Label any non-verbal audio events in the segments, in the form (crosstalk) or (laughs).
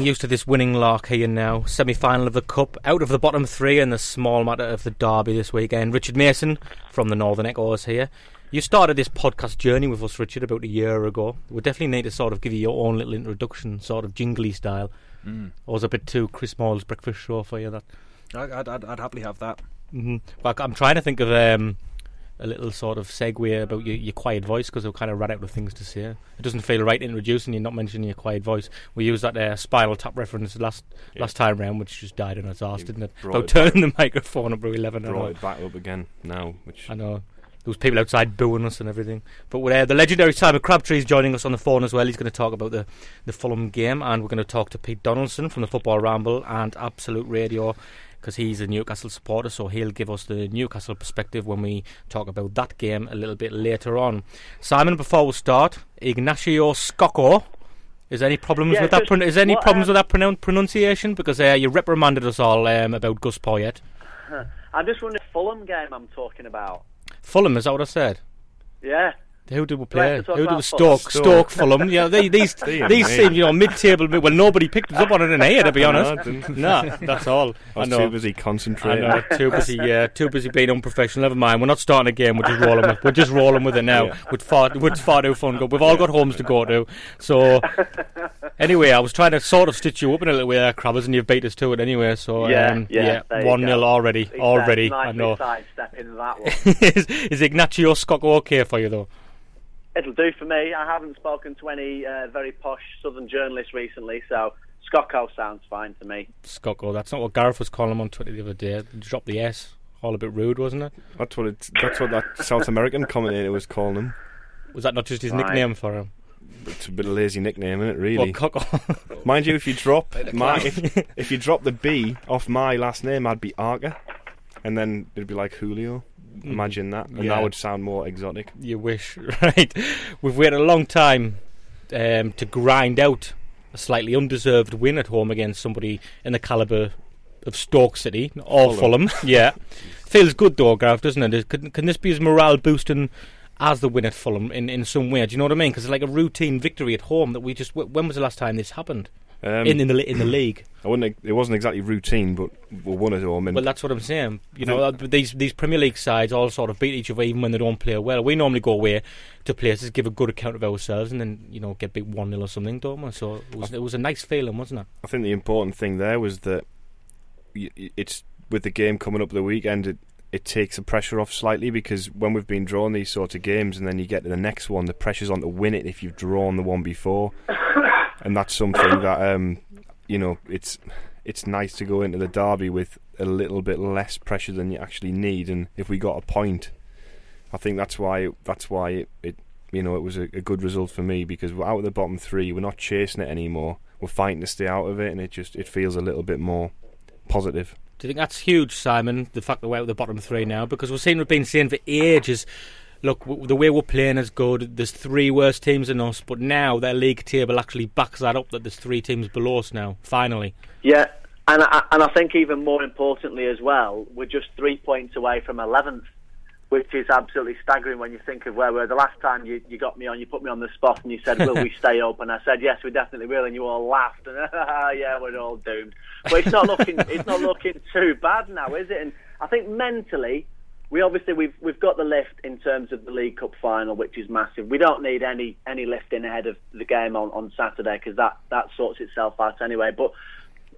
Getting used to this winning lark here now. Semi final of the Cup, out of the bottom three in the small matter of the derby this weekend. Richard Mason from the Northern Echo's here. You started this podcast journey with us, Richard, about a year ago. We definitely need to sort of give you your own little introduction, sort of jingly style. Mm. Or was a bit too Chris Moyles' breakfast show for you? That. I'd, I'd, I'd happily have that. Mm-hmm. But I'm trying to think of um, a little sort of segue about your, your quiet voice because I've kind of ran out of things to say. It doesn't feel right introducing you, not mentioning your quiet voice. We used that uh, Spinal Tap reference last Yeah. last time round, which just died on its You didn't it? About it turning the microphone up to 11. I know. brought it back up again now, which I know. There was people outside booing us and everything. But uh, the legendary Simon Crabtree is joining us on the phone as well. He's going to talk about the, the Fulham game, and we're going to talk to Pete Donaldson from the Football Ramble and Absolute Radio because he's a Newcastle supporter, so he'll give us the Newcastle perspective when we talk about that game a little bit later on. Simon, before we start, Ignacio Scocco. Is there any problems Yeah, with that? Pron- is there any what, problems um, with that pronoun- pronunciation? Because uh, you reprimanded us all um, about Gus Poyet. (laughs) I'm just wondering Fulham game I'm talking about. Fulham, is that what I said? Yeah. Who did we Do play? have Who did about we Stoke? Fulham? Stoke, Fulham. Yeah, they, these (laughs) Dear these seem you know mid-table. Well, nobody picked us up on it in here, to be honest. I didn't. No, that's all. I I was know. too busy I concentrating. know. Too busy. Yeah, too busy being unprofessional. Never mind. We're not starting a game. We're just rolling with. We're just rolling with it now. Yeah. With far, with far too fun. Go. We've all got homes to go to. So (laughs) anyway, I was trying to sort of stitch you up in a little way, there, Crabbers, and you've beat us to it anyway. So Yeah, um, yeah, there you one 0 already. He's Already. uh, I nicely know. sidestepping that (laughs) one. is, is Ignacio Scocco okay for you though? It'll do for me. I haven't spoken to any uh, very posh southern journalists recently, so Scocco sounds fine to me. Scocco. That's not what Gareth was calling him on Twitter the other day. Drop the S. All a bit rude, wasn't it? That's what it. That's what that South American commentator was calling him. Was that not just his Right. nickname for him? It's a bit of a lazy nickname, isn't it? Well, Really. Cocco. (laughs) Mind you, if you drop my if, if you drop the B off my last name, I'd be Arca, and then it'd be like Julio. Imagine that, and. Yeah. that would sound more exotic. you wish, (laughs) right? We've waited a long time um, to grind out a slightly undeserved win at home against somebody in the calibre of Stoke City or Fulham. Fulham. (laughs) yeah, feels good though, Gareth, doesn't it? Can, can this be as morale boosting as the win at Fulham in, in some way? Do you know what I mean? Because it's like a routine victory at home that we just. When was the last time this happened Um, in in the in the (clears throat) league? I wouldn't. It wasn't exactly routine, but we won at home. And Well, that's what I'm saying. You know, uh, these these Premier League sides all sort of beat each other even when they don't play well. We normally go away to places, give a good account of ourselves, and then you know get beat one 0 or something, don't we? So it was it was a nice feeling, wasn't it? I think the important thing there was that y- y- it's with the game coming up the weekend. It it takes the pressure off slightly because when we've been drawing these sort of games, and then you get to the next one, the pressure's on to win it if you've drawn the one before, (laughs) and that's something that um, you know it's it's nice to go into the derby with a little bit less pressure than you actually need, and if we got a point, I think that's why that's why it, it you know it was a, a good result for me because we're out of the bottom three, we're not chasing it anymore, we're fighting to stay out of it, and it just it feels a little bit more positive. Do you think that's huge, Simon? The fact that we're out of the bottom three now, because we've seen we've been saying for ages. Look, w- the way we're playing is good. There's three worse teams than us, but now their league table actually backs that up. That there's three teams below us now. Finally, Yeah, and I, and I think even more importantly as well, we're just three points away from 11th, which is absolutely staggering when you think of where we were. The last time you, you got me on, you put me on the spot and you said, will we (laughs) stay up? And I said, yes, we definitely will. And you all laughed and, (laughs) yeah, we're all doomed. But it's not looking, it's not looking too bad now, is it? And I think mentally, we obviously we've we've got the lift in terms of the League Cup final, which is massive. We don't need any any lifting ahead of the game on, on Saturday because that that sorts itself out anyway. But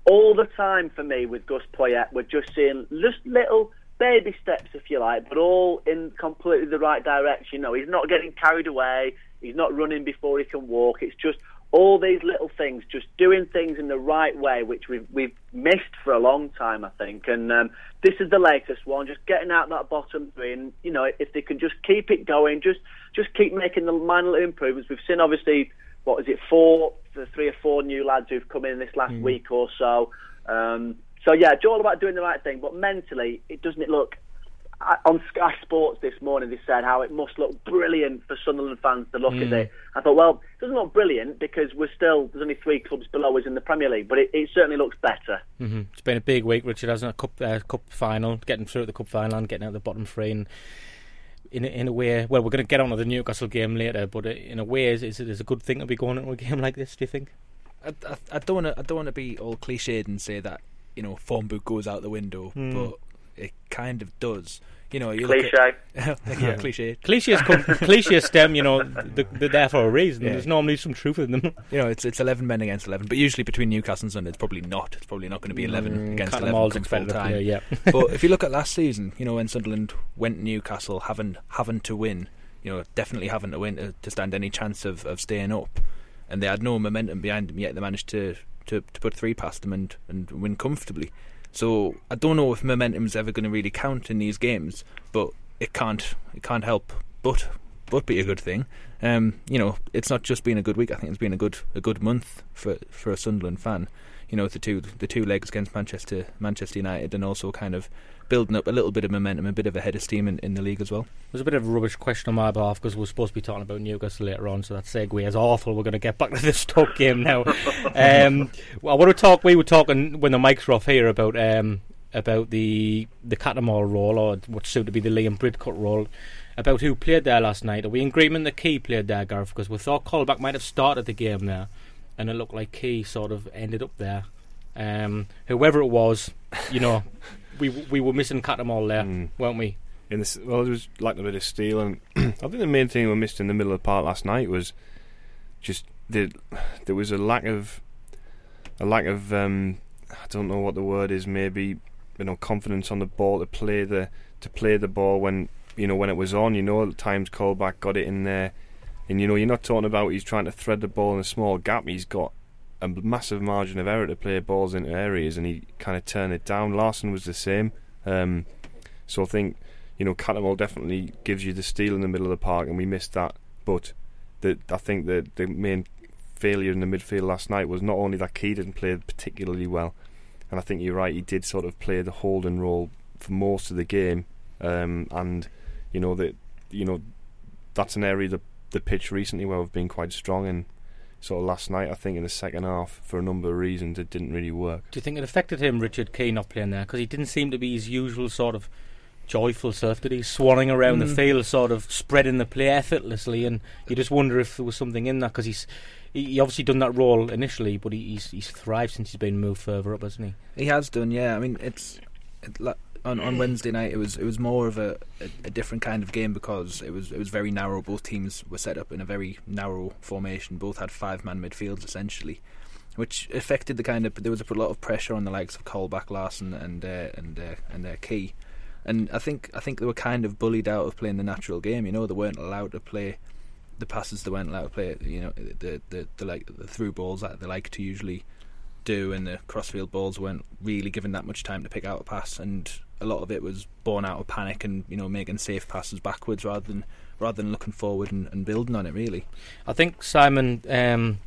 all the time for me with Gus Poyet, we're just seeing just little baby steps, if you like, but all in completely the right direction. You know, he's not getting carried away. He's not running before he can walk. It's just all these little things, just doing things in the right way, which we've we've missed for a long time, I think. And um, this is the latest one, just getting out that bottom three, and you know, if they can just keep it going, just just keep making the minor little improvements. We've seen obviously, what is it, four, the three or four new lads who've come in this last mm. week or so. Um, so yeah, it's all about doing the right thing, but mentally, it doesn't it look on Sky Sports this morning, they said how it must look brilliant for Sunderland fans to look mm. at it. I thought, well, it doesn't look brilliant because we're still there's only three clubs below us in the Premier League, but it, it certainly looks better. Mm-hmm. It's been a big week, Richard, hasn't it? Cup uh, cup final, getting through at the cup final and getting out of the bottom three, and in a, in a way, well, we're going to get on to the Newcastle game later, but in a way, is, is it is a good thing to be going into a game like this? Do you think? I, I, I don't want to I don't want to be all cliched and say that you know form book goes out the window, mm. but it kind of does you know, you cliche. (laughs) At, (laughs) yeah, cliche. Cliches, come, cliches stem. You know, they're there for a reason. Yeah. There's normally some truth in them. You know, it's it's eleven men against eleven, but usually between Newcastle and Sunday, it's probably not. It's probably not going to be eleven mm, against eleven full time. Yeah, yeah. (laughs) but if you look at last season, you know, when Sunderland went Newcastle, having having to win, you know, definitely having to win to, to stand any chance of, of staying up, and they had no momentum behind them, yet they managed to to, to put three past them and, and win comfortably. So I don't know if momentum's ever going to really count in these games, but it can't it can't help but but be a good thing. Um, you know, it's not just been a good week. I think it's been a good a good month for for a Sunderland fan. You know, the two the two legs against Manchester Manchester United, and also kind of building up a little bit of momentum, a bit of a head of steam in, in the league as well. There's a bit of a rubbish question on my behalf because we're supposed to be talking about Newcastle later on, so that segue is awful. We're going to get back to the (laughs) Stoke game now. um, I want to talk. We were talking when the mics were off here about um, about the the Cattermole role, or what's soon to be the Liam Bridcut role. About who played there last night. Are we in agreement that Ki played there, Gareth? Because we thought Colback might have started the game there, and it looked like Ki sort of ended up there. Um, whoever it was, you know, we we were missing Cattermole there, mm. weren't we? In this, well, it was like a bit of steel, and (clears throat) I think the main thing we missed in the middle of the part last night was just the, there was a lack of a lack of um, I don't know what the word is. Maybe you know confidence on the ball to play the to play the ball when you know when it was on. You know, at times Colback got it in there, and you know you're not talking about he's trying to thread the ball in a small gap. He's got a massive margin of error to play balls into areas, and he kind of turned it down. Larsson was the same. Um, so I think you know Cattermole definitely gives you the steal in the middle of the park, and we missed that. But the, I think the the main failure in the midfield last night was not only that Ki didn't play particularly well, and I think you're right, he did sort of play the holding role for most of the game, um, and you know that you know that's an area the the pitch recently where we've been quite strong in sort of last night. I think in the second half, for a number of reasons, it didn't really work. Do you think it affected him, Richard Ki, not playing there? Because he didn't seem to be his usual sort of joyful self, did he? Swanning around mm. the field, sort of spreading the play effortlessly, and you just wonder if there was something in that because he's. He obviously done that role initially, but he's he's thrived since he's been moved further up, hasn't he? He has done, yeah. I mean, it's it, on, on Wednesday night it was it was more of a, a, a, different kind of game because it was it was very narrow. Both teams were set up in a very narrow formation. Both had five man midfields essentially, which affected the kind of there was a lot of pressure on the likes of Colback, Larsson, and uh, and uh, and their key. And I think I think they were kind of bullied out of playing the natural game. You know, they weren't allowed to play the passes. They weren't allowed to play. You know, the the, the like the through balls that they like to usually do, and the crossfield balls weren't really given that much time to pick out a pass. And a lot of it was born out of panic and you know making safe passes backwards rather than rather than looking forward and, and building on it. Really, I think Simon. Um,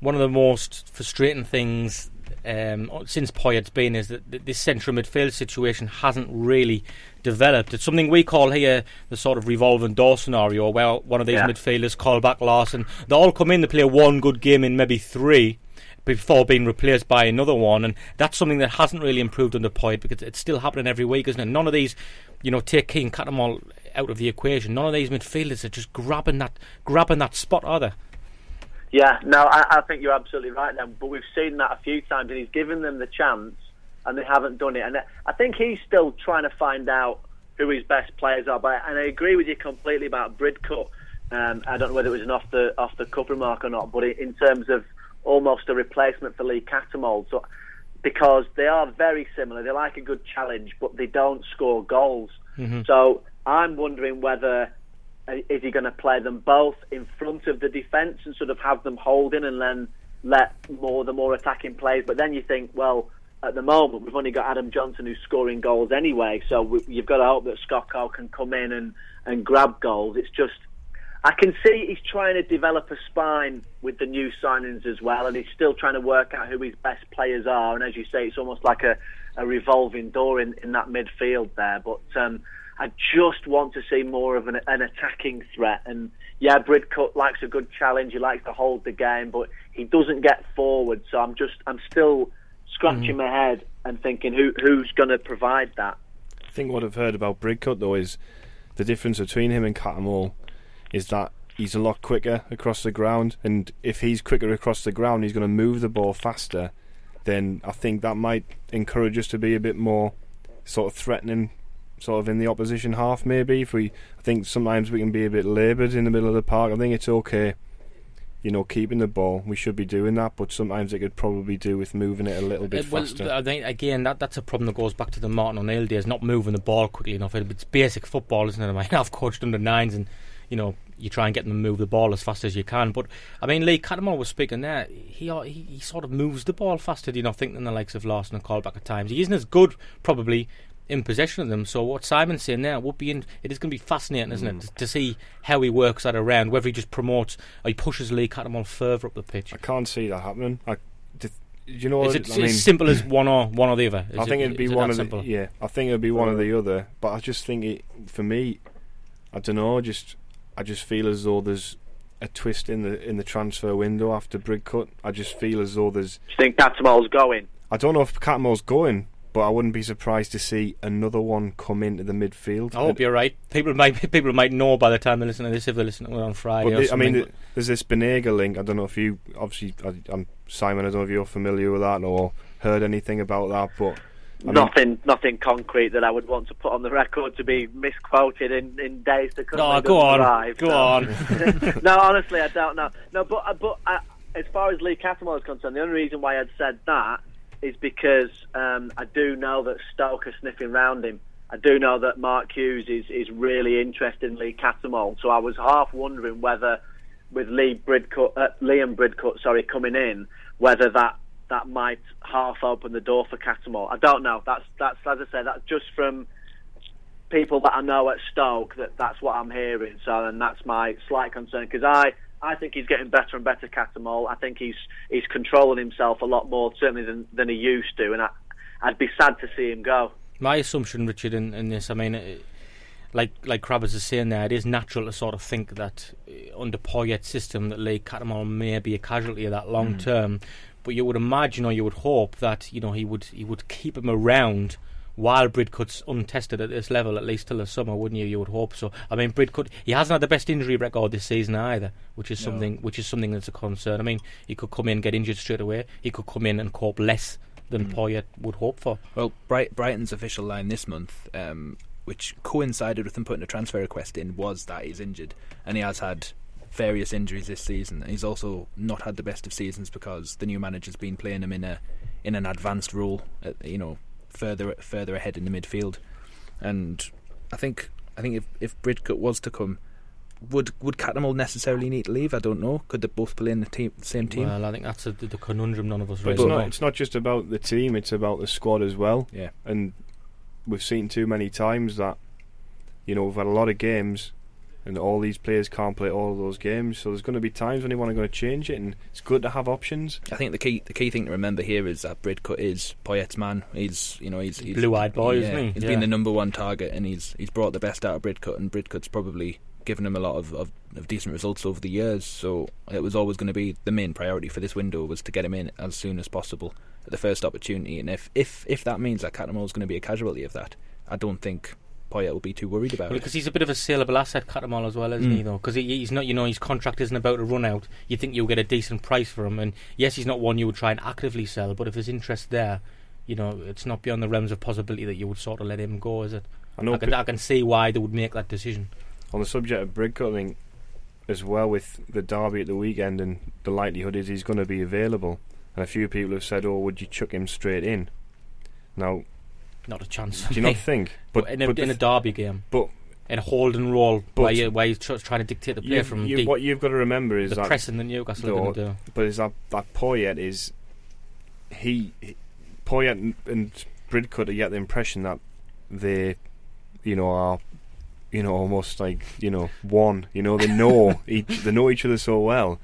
one of the most frustrating things um, since Poyet's been is that this central midfield situation hasn't really developed. It's something we call here the sort of revolving door scenario, where one of these yeah. midfielders, back, Larsson, they all come in to play one good game in maybe three, before being replaced by another one, and that's something that hasn't really improved under Poyet because it's still happening every week, isn't it? None of these, you know, take Ki and Cattermole out of the equation. None of these midfielders are just grabbing that grabbing that spot, are they? Yeah, no, I, I think you're absolutely right. Then, but we've seen that a few times, and he's given them the chance, and they haven't done it. And I think he's still trying to find out who his best players are. But and I agree with you completely about Bridcut. Um, I don't know whether it was an off the off the cup remark or not, but in terms of almost a replacement for Lee Cattermole. So, because they are very similar, they like a good challenge, but they don't score goals. Mm-hmm. So I'm wondering whether uh, is he going to play them both in front of the defence and sort of have them holding and then let more the more attacking plays? But then you think, well, at the moment we've only got Adam Johnson who's scoring goals anyway, so we, you've got to hope that Scocco can come in and and grab goals. It's just I can see he's trying to develop a spine with the new signings as well, and he's still trying to work out who his best players are. And as you say, it's almost like a, a revolving door in, in that midfield there. But um, I just want to see more of an, an attacking threat. And yeah, Bridcut likes a good challenge. He likes to hold the game, but he doesn't get forward. So I'm just I'm still scratching my head and thinking who who's going to provide that. I think what I've heard about Bridcut though is the difference between him and Cattermole is that he's a lot quicker across the ground, and if he's quicker across the ground, he's going to move the ball faster. Then I think that might encourage us to be a bit more sort of threatening, sort of in the opposition half. Maybe if we, I think sometimes we can be a bit laboured in the middle of the park. I think it's okay. You know, keeping the ball, we should be doing that, but sometimes it could probably do with moving it a little bit Uh, well, faster. I think again that that's a problem that goes back to the Martin O'Neill days, not moving the ball quickly enough. It's basic football, isn't it? I mean, (laughs) I've coached under nines, and you know you try and get them to move the ball as fast as you can. But I mean, Lee Cattermole was speaking there. He, he he sort of moves the ball faster, do you not think, than the likes of Larsson and Colback at times. He isn't as good probably in possession of them. So what Simon's saying there would be in, it is going to be fascinating, isn't Mm. it, to see how he works that around, whether he just promotes or he pushes Lee Cattermole further up the pitch. I can't see that happening. I, you know Is it I mean? as simple as one or one or the other? Is I think it, it'd be one of simple? the yeah. I think it'd be one of the other. But I just think it for me. I don't know. Just I just feel as though there's a twist in the in the transfer window after Bridcut. I just feel as though there's. Do you think Cattermole's going? I don't know if Cattermole's going, but I wouldn't be surprised to see another one come into the midfield. I hope you're right. People might (laughs) people might know by the time they listen to this if they listen to it on Friday. But or the, I mean, something. there's this Benega link. I don't know if you obviously. I, I'm Simon. I don't know if you're familiar with that or heard anything about that, but. I mean- nothing, nothing concrete that I would want to put on the record to be misquoted in, in days to come. No, go on, arrive, go so. on. (laughs) (laughs) no, honestly, I don't know. No, but uh, but uh, as far as Lee Cattermole is concerned, the only reason why I'd said that is because um, I do know that Stoke are sniffing round him. I do know that Mark Hughes is, is really interested in Lee Cattermole. So I was half wondering whether, with Lee Bridcut, uh, Liam Bridcut, sorry, coming in, whether that that might half open the door for Cattermole. I don't know. That's that's as I said, that's just from people that I know at Stoke that that's what I'm hearing. So, and that's my slight concern because I I think he's getting better and better, Cattermole. I think he's he's controlling himself a lot more certainly than than he used to, and I, I'd be sad to see him go. My assumption, Richard, in, in this, I mean, it, like like Crabbers is saying there, it is natural to sort of think that uh, under Poyet's system that Lee Cattermole may be a casualty of that long term. But you would imagine or you would hope that you know he would he would keep him around while Bridcut's untested at this level, at least till the summer, wouldn't you? You would hope so. I mean, Bridcut he hasn't had the best injury record this season either, which is No. something which is something that's a concern. I mean, he could come in get injured straight away. He could come in and cope less than Poyet would hope for. Well, Bright, Brighton's official line this month, um, which coincided with him putting a transfer request in, was that he's injured, and he has had various injuries this season. He's also not had the best of seasons because the new manager's been playing him in a in an advanced role, uh, you know, further further ahead in the midfield. And I think I think if if Bridcut was to come, would would Cattermole necessarily need to leave? I don't know. Could they both play in the team, same team? Well, I think that's a, the conundrum none of us But really it's know. not. It's not just about the team. It's about the squad as well. yeah. And we've seen too many times that you know we've had a lot of games, and all these players can't play all of those games. So there's going to be times when you want to go to change it, and it's good to have options. I think the key the key thing to remember here is that Bridcut is Poyet's man. He's you know he's, he's Blue-eyed boy, yeah, isn't he? He's Yeah. been the number one target, and he's he's brought the best out of Bridcut, and Bridcut's probably given him a lot of, of, of decent results over the years. So it was always going to be the main priority for this window was to get him in as soon as possible at the first opportunity. And if if if that means that Cattermole is going to be a casualty of that, I don't think Poyet will be too worried about because it. he's a bit of a saleable asset, Cattermole as well, isn't he? Mm. Though, because he, he's not, you know, his contract isn't about to run out. You think you'll get a decent price for him, and yes, he's not one you would try and actively sell. But if there's interest there, you know, it's not beyond the realms of possibility that you would sort of let him go, is it? I know I can, I can see why they would make that decision. on the subject of Bridcut, I think as well with the derby at the weekend, and the likelihood is he's going to be available. And a few people have said, "Oh, would you chuck him straight in?" Now, Not a chance. do you not think? But in a, but in a derby game, But in a holding role But- where, you, where you're tr- trying to dictate the play from you- deep. what you've got to remember is the that pressing that Newcastle are going to do. But is that that Poyet is he, he Poyet and, and Bridcut get the impression that they, you know, are you know almost like you know one. You know they know (laughs) each they know each other so well,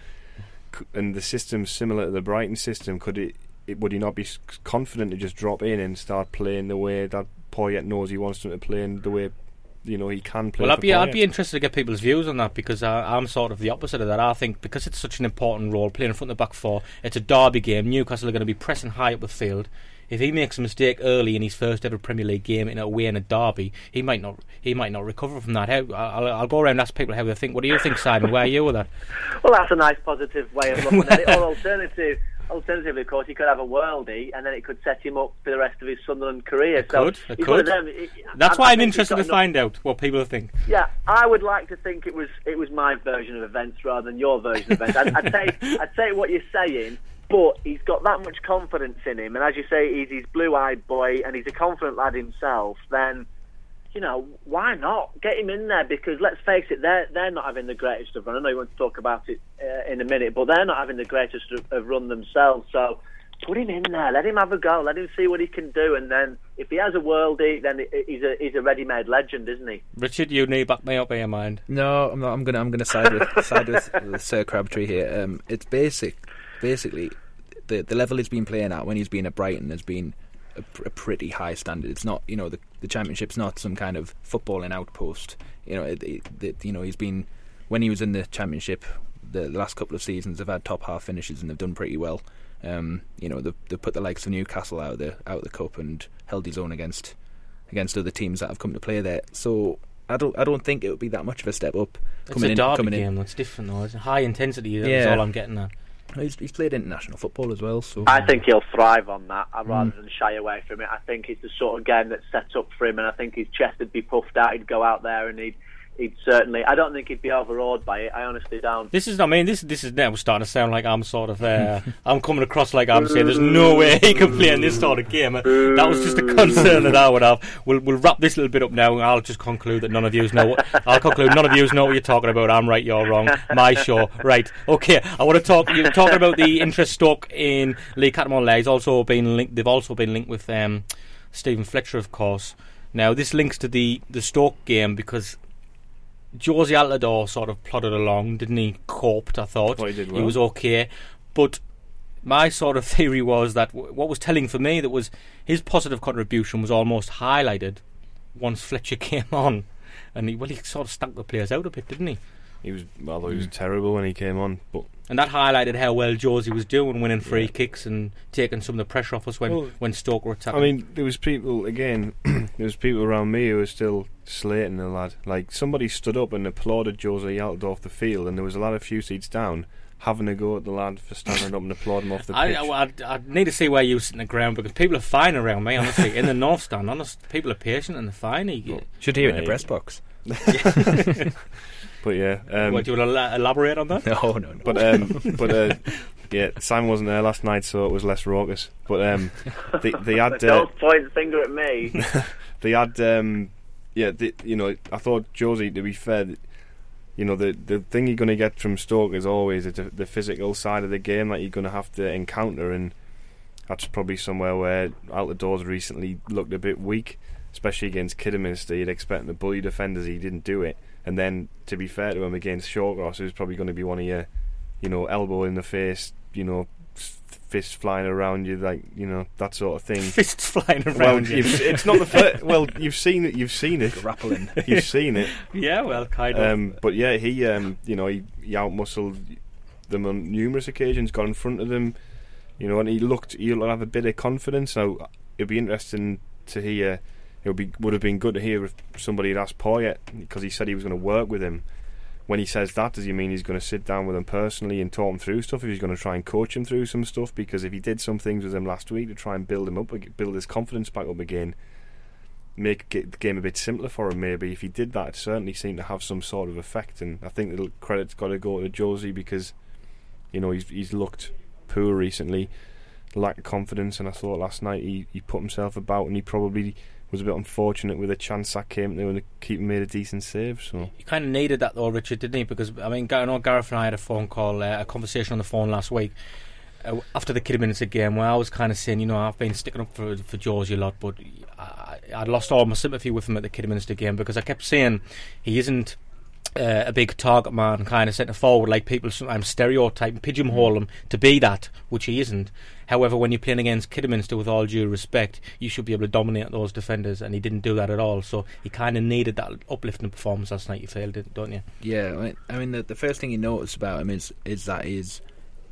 and the system's similar to the Brighton system. Could it, it would he not be confident to just drop in and start playing the way that Poyet knows he wants him to play and the way you know he can play? Well, I'd for be, I'd be interested to get people's views on that because I, I'm sort of the opposite of that. I think because it's such an important role, playing in front of the back four, it's a derby game. Newcastle are going to be pressing high up the field. If he makes a mistake early in his first ever Premier League game in a away in a derby, he might not he might not recover from that. How, I'll, I'll go around and ask people how they think. What do you think, Simon? Where are you with that? (laughs) Well, that's a nice positive way of looking at it. (laughs) Or alternative, alternatively, of course, he could have a worldie, and then it could set him up for the rest of his Sunderland career. It so could, it he's one of could. them. It- That's I- why I I'm interested to enough- find out what people think. Yeah, I would like to think it was it was my version of events rather than your version of events. I'd, I'd say (laughs) I'd say what you're saying, but he's got that much confidence in him, and as you say, he's his blue-eyed boy, and he's a confident lad himself. Then, you know, why not get him in there? Because let's face it, they're they're not having the greatest of run. I know you want to talk about it uh, in a minute, but they're not having the greatest of, of run themselves. So. Put him in there. Let him have a go. Let him see what he can do, and then if he has a worldie, then he's a he's a ready-made legend, isn't he? Richard, you need back me up in your mind. No, I'm not. I'm gonna. I'm gonna side with (laughs) side with, with Sir Crabtree here. Um, it's basic. Basically, the the level he's been playing at when he's been at Brighton has been a, pr- a pretty high standard. It's not. You know, the the championship's not some kind of footballing outpost. You know, it, it, it- you know he's been when he was in the championship. The, the last couple of seasons, they've had top half finishes and they've done pretty well. Um, you know, they they put the likes of Newcastle out of the out of the cup and held his own against against other teams that have come to play there. So I don't I don't think it would be that much of a step up It's coming a in. coming game. in. That's different, though. It's high intensity. That's Yeah. all I'm getting at. He's, he's played international football as well. So I think he'll thrive on that uh, rather Mm. than shy away from it. I think it's the sort of game that's set up for him, and I think his chest would be puffed out. He'd go out there and he'd, he'd certainly. I don't think he'd be overawed by it. I honestly don't. This is, I mean, this this is now starting to sound like I'm sort of, uh, (laughs) I'm coming across like I'm saying there's no way he can play in this sort of game. That was just a concern that I would have. We'll we'll wrap this little bit up now. I'll just conclude that none of you know. What, I'll conclude none of you know what you're talking about. I'm right, you're wrong. My show, right? Okay. I want to talk. You're talking about the interest Stoke in Lee Cattermole He's also been linked. They've also been linked with um, Stephen Fletcher, of course. Now this links to the the Stoke game because Jozy Altidore sort of plodded along, didn't he? Coped, I thought. Thought he did He was okay, but my sort of (laughs) theory was that w- what was telling for me that was his positive contribution was almost highlighted once Fletcher (laughs) came on, and he well he sort of stunk the players out a bit, didn't he? He was although he was terrible when he came on, but And that highlighted how well Jozy was doing, winning free kicks and taking some of the pressure off us when, Well, when Stoke were attacking. I mean, there was people again. (clears throat) there was people around me who were still slating the lad. Like somebody stood up and applauded Jozy Altidore off the field, and there was a lot of few seats down having a go at the lad for standing up and applauding him off the pitch. I, I, I need to see where you sit in the ground because people are fine around me. Honestly, in the (laughs) north stand, honest, people are patient and they're fine. You- should hear it in the press box. (laughs) (laughs) but yeah, um, what, do you want to elaborate on that? (laughs) No, no, no. but um, (laughs) but uh, yeah, Simon wasn't there last night, so it was less raucous. But um, (laughs) they they had uh, Don't point the finger at me. they had um, yeah, the, you know, I thought Jozy. To be fair, you know, the the thing you're going to get from Stoke is always the, the physical side of the game that you're going to have to encounter, and that's probably somewhere where Altidore's recently looked a bit weak, especially against Kidderminster. You'd expect the bully defenders, he didn't do it, and then to be fair to him against Shawcross, it was probably going to be one of your, you know, elbow in the face, you know. f- Fist flying around you, like you know that sort of thing. (laughs) Fists flying around Well, you. it's not the first. (laughs) Well, you've seen it. You've seen it. Grappling. (laughs) You've seen it. Yeah, well, kind of. Um, but yeah, he, um, you know, he, he outmuscled them on numerous occasions. Got in front of them, you know, and he looked. He'll have a bit of confidence. So it'd be interesting to hear. It would be would have been good to hear if somebody had asked Poyet because he said he was going to work with him. When he says that, does he mean he's going to sit down with him personally and talk him through stuff? If he's going to try and coach him through some stuff, because if he did some things with him last week to try and build him up, build his confidence back up again, make the game a bit simpler for him. Maybe if he did that, it certainly seemed to have some sort of effect. And I think the credit's got to go to Jozy because you know he's he's looked poor recently, lack of confidence. And I thought last night he, he put himself about, and he probably was a bit unfortunate with a chance that came through and the keeper made a decent save. So He kind of needed that though, Richard, didn't he? Because I mean, I know Gareth and I had a phone call, uh, a conversation on the phone last week uh, after the Kidderminster game, where I was kind of saying, you know, I've been sticking up for for Georgie a lot, but I, I'd lost all my sympathy with him at the Kidderminster game because I kept saying he isn't. Uh, a big target man, kind of centre forward, like people sometimes stereotype and pigeonhole him to be that, which he isn't. However, when you're playing against Kidderminster, with all due respect, you should be able to dominate those defenders, and he didn't do that at all. So he kind of needed that uplifting performance last night. You failed it, don't you? Yeah, I mean, I mean the, the first thing you notice about him is is that he's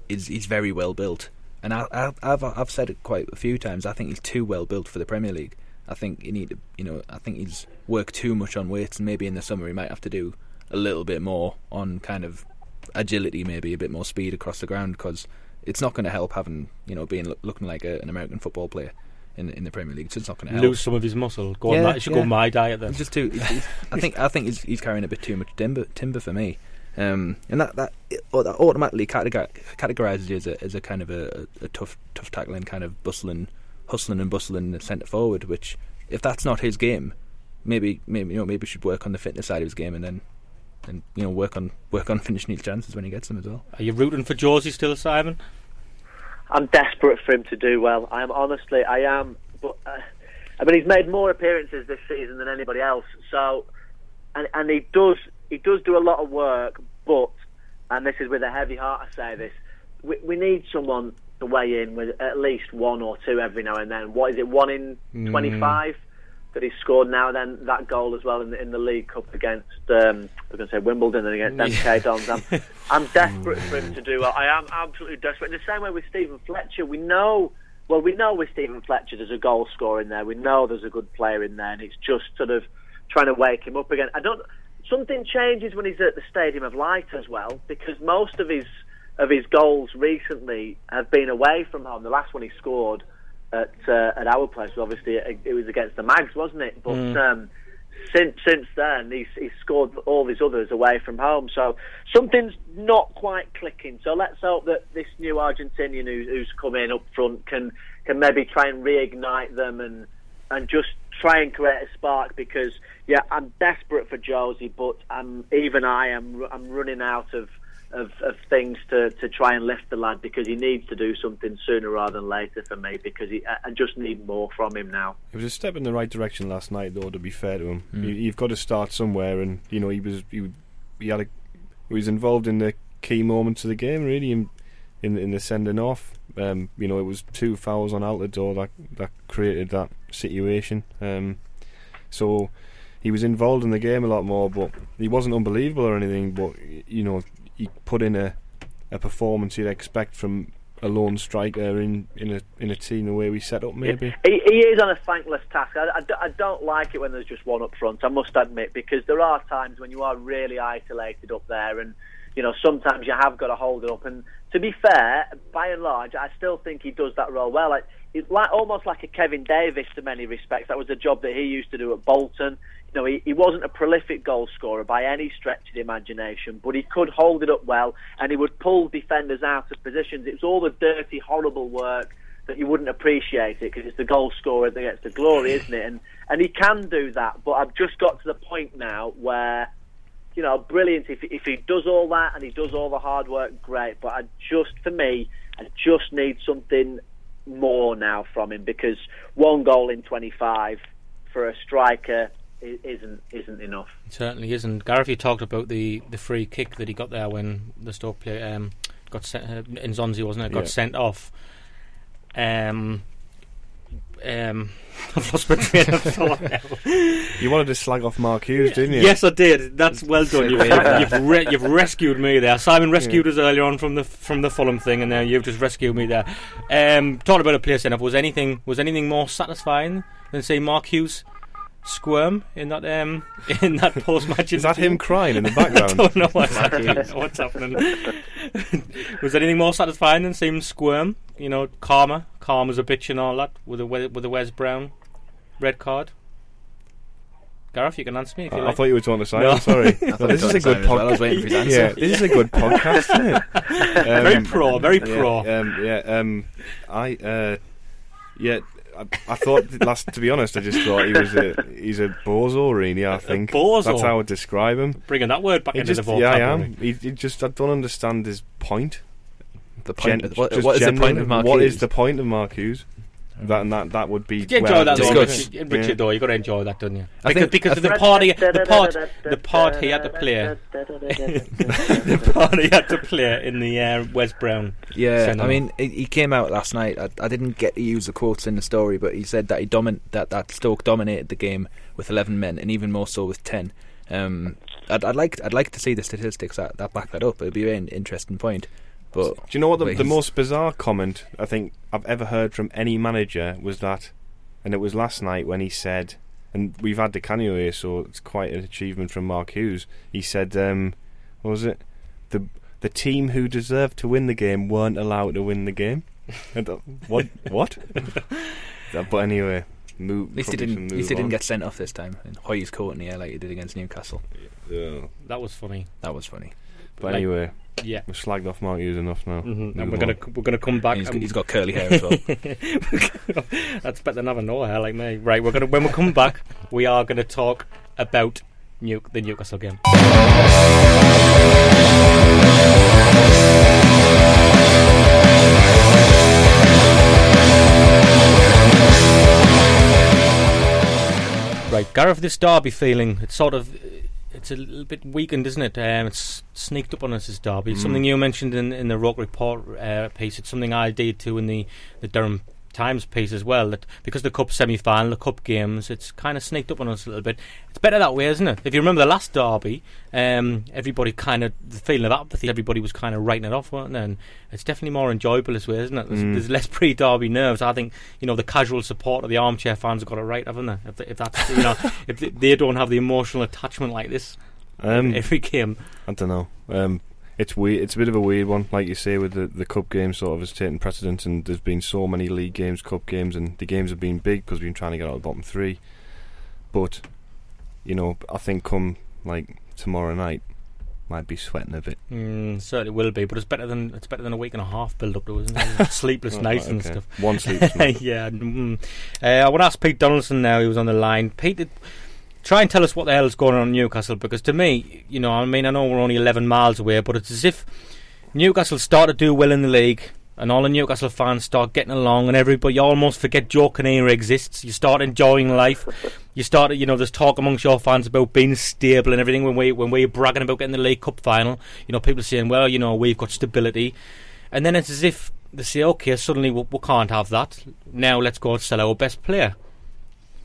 is he's very well built, and I, I, I've I've said it quite a few times. I think he's too well built for the Premier League. I think you need to, you know, I think he's worked too much on weights, and maybe in the summer he might have to do a little bit more on kind of agility, maybe a bit more speed across the ground, because it's not going to help having you know being looking like a, an American football player in in the Premier League. So it's not going to help. Lose some of his muscle. Go Yeah, on, my, should yeah. go my diet then. Just too. I think I think he's, he's carrying a bit too much timber timber for me, um, and that that, well, that automatically categorizes you as a as a kind of a, a, tough tough tackling kind of bustling, hustling and bustling centre forward. Which if that's not his game, maybe maybe you know maybe should work on the fitness side of his game and then. And you know, work on work on (laughs) finishing his chances when he gets them as well. Are you rooting for Jozy still, Simon? I'm desperate for him to do well. I am honestly, I am. But uh, I mean, he's made more appearances this season than anybody else. So, and and he does he does do a lot of work. But and this is with a heavy heart I say this, we, we need someone to weigh in with at least one or two every now and then. What is it? One in twenty-five that he scored now. Then that goal as well in the, in the League Cup against um, I was going to say Wimbledon and against MK Dons. I'm, (laughs) I'm desperate for him to do well. I am absolutely desperate. In the same way with Stephen Fletcher, we know. Well, we know with Stephen Fletcher there's a goal scorer in there. We know there's a good player in there, and it's just sort of trying to wake him up again. I don't. Something changes when he's at the Stadium of Light as well, because most of his of his goals recently have been away from home. The last one he scored at uh, at our place, obviously it, it was against the Mags, wasn't it? But um, since since then, he's he's scored all his others away from home. So something's not quite clicking. So let's hope that this new Argentinian who, who's come in up front can can maybe try and reignite them and and just try and create a spark. Because yeah, I'm desperate for Jozy, but I'm even I am I'm running out of. Of, of things to, to try and lift the lad because he needs to do something sooner rather than later for me because he, I I just need more from him now. it was a step in the right direction last night, though. To be fair to him, you, you've got to start somewhere, and you know he was he, he had a, he was involved in the key moments of the game, really, in in, in the sending off. Um, you know, it was two fouls on Altidore that that created that situation. Um, so he was involved in the game a lot more, but he wasn't unbelievable or anything. But you know, he put in a a performance you'd expect from a lone striker in, in a in a team the way we set up, maybe. He, he is on a thankless task. I I don't like it when there's just one up front. I must admit, because there are times when you are really isolated up there, and you know sometimes you have got to hold it up. And to be fair, by and large, I still think he does that role well. Like, like almost like a Kevin Davies to many respects. That was a job that he used to do at Bolton. Know, he, he wasn't a prolific goal scorer by any stretch of the imagination, but he could hold it up well, and he would pull defenders out of positions. It was all the dirty, horrible work that you wouldn't appreciate it because it's the goal scorer that gets the glory, isn't it? And and he can do that, but I've just got to the point now where, you know, brilliant. If if he does all that and he does all the hard work, great. But I just, for me, I just need something more now from him because one goal in 25 for a striker isn't isn't enough. It certainly isn't. Gareth, you talked about the, the free kick that he got there when the Stoke player um, got sent, uh, Nzonzi, wasn't it? Got Yeah. sent off. Um, um, (laughs) I've lost my train of thought now. You wanted to slag off Mark Hughes, didn't you? Yes, I did. That's well done. (laughs) You've, you've, you've, re- you've rescued me there. Simon rescued us earlier on from the from the Fulham thing, and now you've just rescued me there. Um, talking about a player sent off, was anything was anything more satisfying than say Mark Hughes squirm in that um (laughs) in that post match? Is that him crying in the (laughs) I background? don't know what's happening. what's happening. (laughs) was anything more satisfying than seeing him squirm? You know, calmer, calm as a bitch and all that with a with a Wes Brown red card. Gareth, you can answer me if you I, I thought you were talking to Simon. No. Sorry. I No, thought this is a good Simon as well. I was podcast. waiting for his answer. Yeah, this is a good podcast, isn't it? Um, very pro, very yeah, pro. Um, yeah, um, I, uh, yeah, I, I thought (laughs) last. To be honest, I just thought he was a he's a bozo, really. I think bozo? that's how I would describe him. Bringing that word back He into just, the yeah, I am. He, he just I don't understand his point. The point. Gen- what, what is the point of Mark What Hughes? is the point of Mark Hughes? That and that that would be. Did you enjoy I'd that, take though, it. Discuss. Richard, Richard, though? You got to enjoy that, don't you? I Because, think- because of the party, the part, the part he had to play, (laughs) the part he had to play in the uh, Wes Brown. Yeah, cinema. I mean, he he came out last night. I, I didn't get to use the quotes in the story, but he said that he domin- that that Stoke dominated the game with eleven men, and even more so with ten. Um, I'd, I'd like I'd like to see the statistics that, that back that up. It'd be an interesting point. But Do you know what the, the most bizarre comment I think I've ever heard from any manager was that, and it was last night when he said, and we've had Di Canio here, so it's quite an achievement from Mark Hughes. He said, um, what was it? The the team who deserved to win the game weren't allowed to win the game. (laughs) Uh, what? What? (laughs) Uh, but anyway, move. At least he didn't. should At least he didn't get sent off this time. And Hoy's caught in the air like he did against Newcastle. Yeah. That was funny. That was funny. But Like- anyway, Yeah. we've slagged off Mark Hughes enough now. hmm And we're gonna we're gonna come back. He's, and- he's got curly hair as well. (laughs) That's better than having no hair like me. Right, we're gonna when we come back, we are gonna talk about New, the Newcastle game. Right, Gareth, this derby feeling, it's sort of, it's a little bit weakened, isn't it? Um, it's sneaked up on us, this derby. Mm. something you mentioned in, in the Roker Report uh, piece. It's something I did too in the, the Durham Times piece as well. That because the Cup semi final, the Cup games, it's kind of sneaked up on us a little bit. It's better that way, isn't it? If you remember the last derby, um, everybody kind of, the feeling of apathy, everybody was kind of writing it off, weren't they? And it's definitely more enjoyable this way, isn't it? There's, Mm. there's less (laughs) pre derby nerves. I think, you know, the casual support of the armchair fans have got it right, haven't they? If, if that's, you know, (laughs) if they, they don't have the emotional attachment like this Um, every game. I don't know. Um, it's weird. It's a bit of a weird one, like you say, with the the cup game sort of has taken precedence, and there's been so many league games, cup games, and the games have been big because we've been trying to get out of the bottom three. But you know, I think come like tomorrow night, might be sweating a bit. Mm, certainly will be, but it's better than it's better than a week and a half build up to, isn't it? (laughs) Sleepless Oh, nights and stuff. One (laughs) sleepless night. yeah. Mm. Uh, I want to ask Pete Donaldson now. He was on the line. Pete, did- try and tell us what the hell is going on in Newcastle because to me, you know, I mean, I know we're only 11 miles away, but it's as if Newcastle start to do well in the league. And all the Newcastle fans start getting along, and everybody you almost forget Joe Kinnear exists. You start enjoying life. You start, you know, there's talk amongst your fans about being stable and everything. When we when we're bragging about getting the League Cup final, you know, people are saying, "Well, you know, we've got stability," and then it's as if they say, "Okay, suddenly we, we can't have that. Now let's go and sell our best player."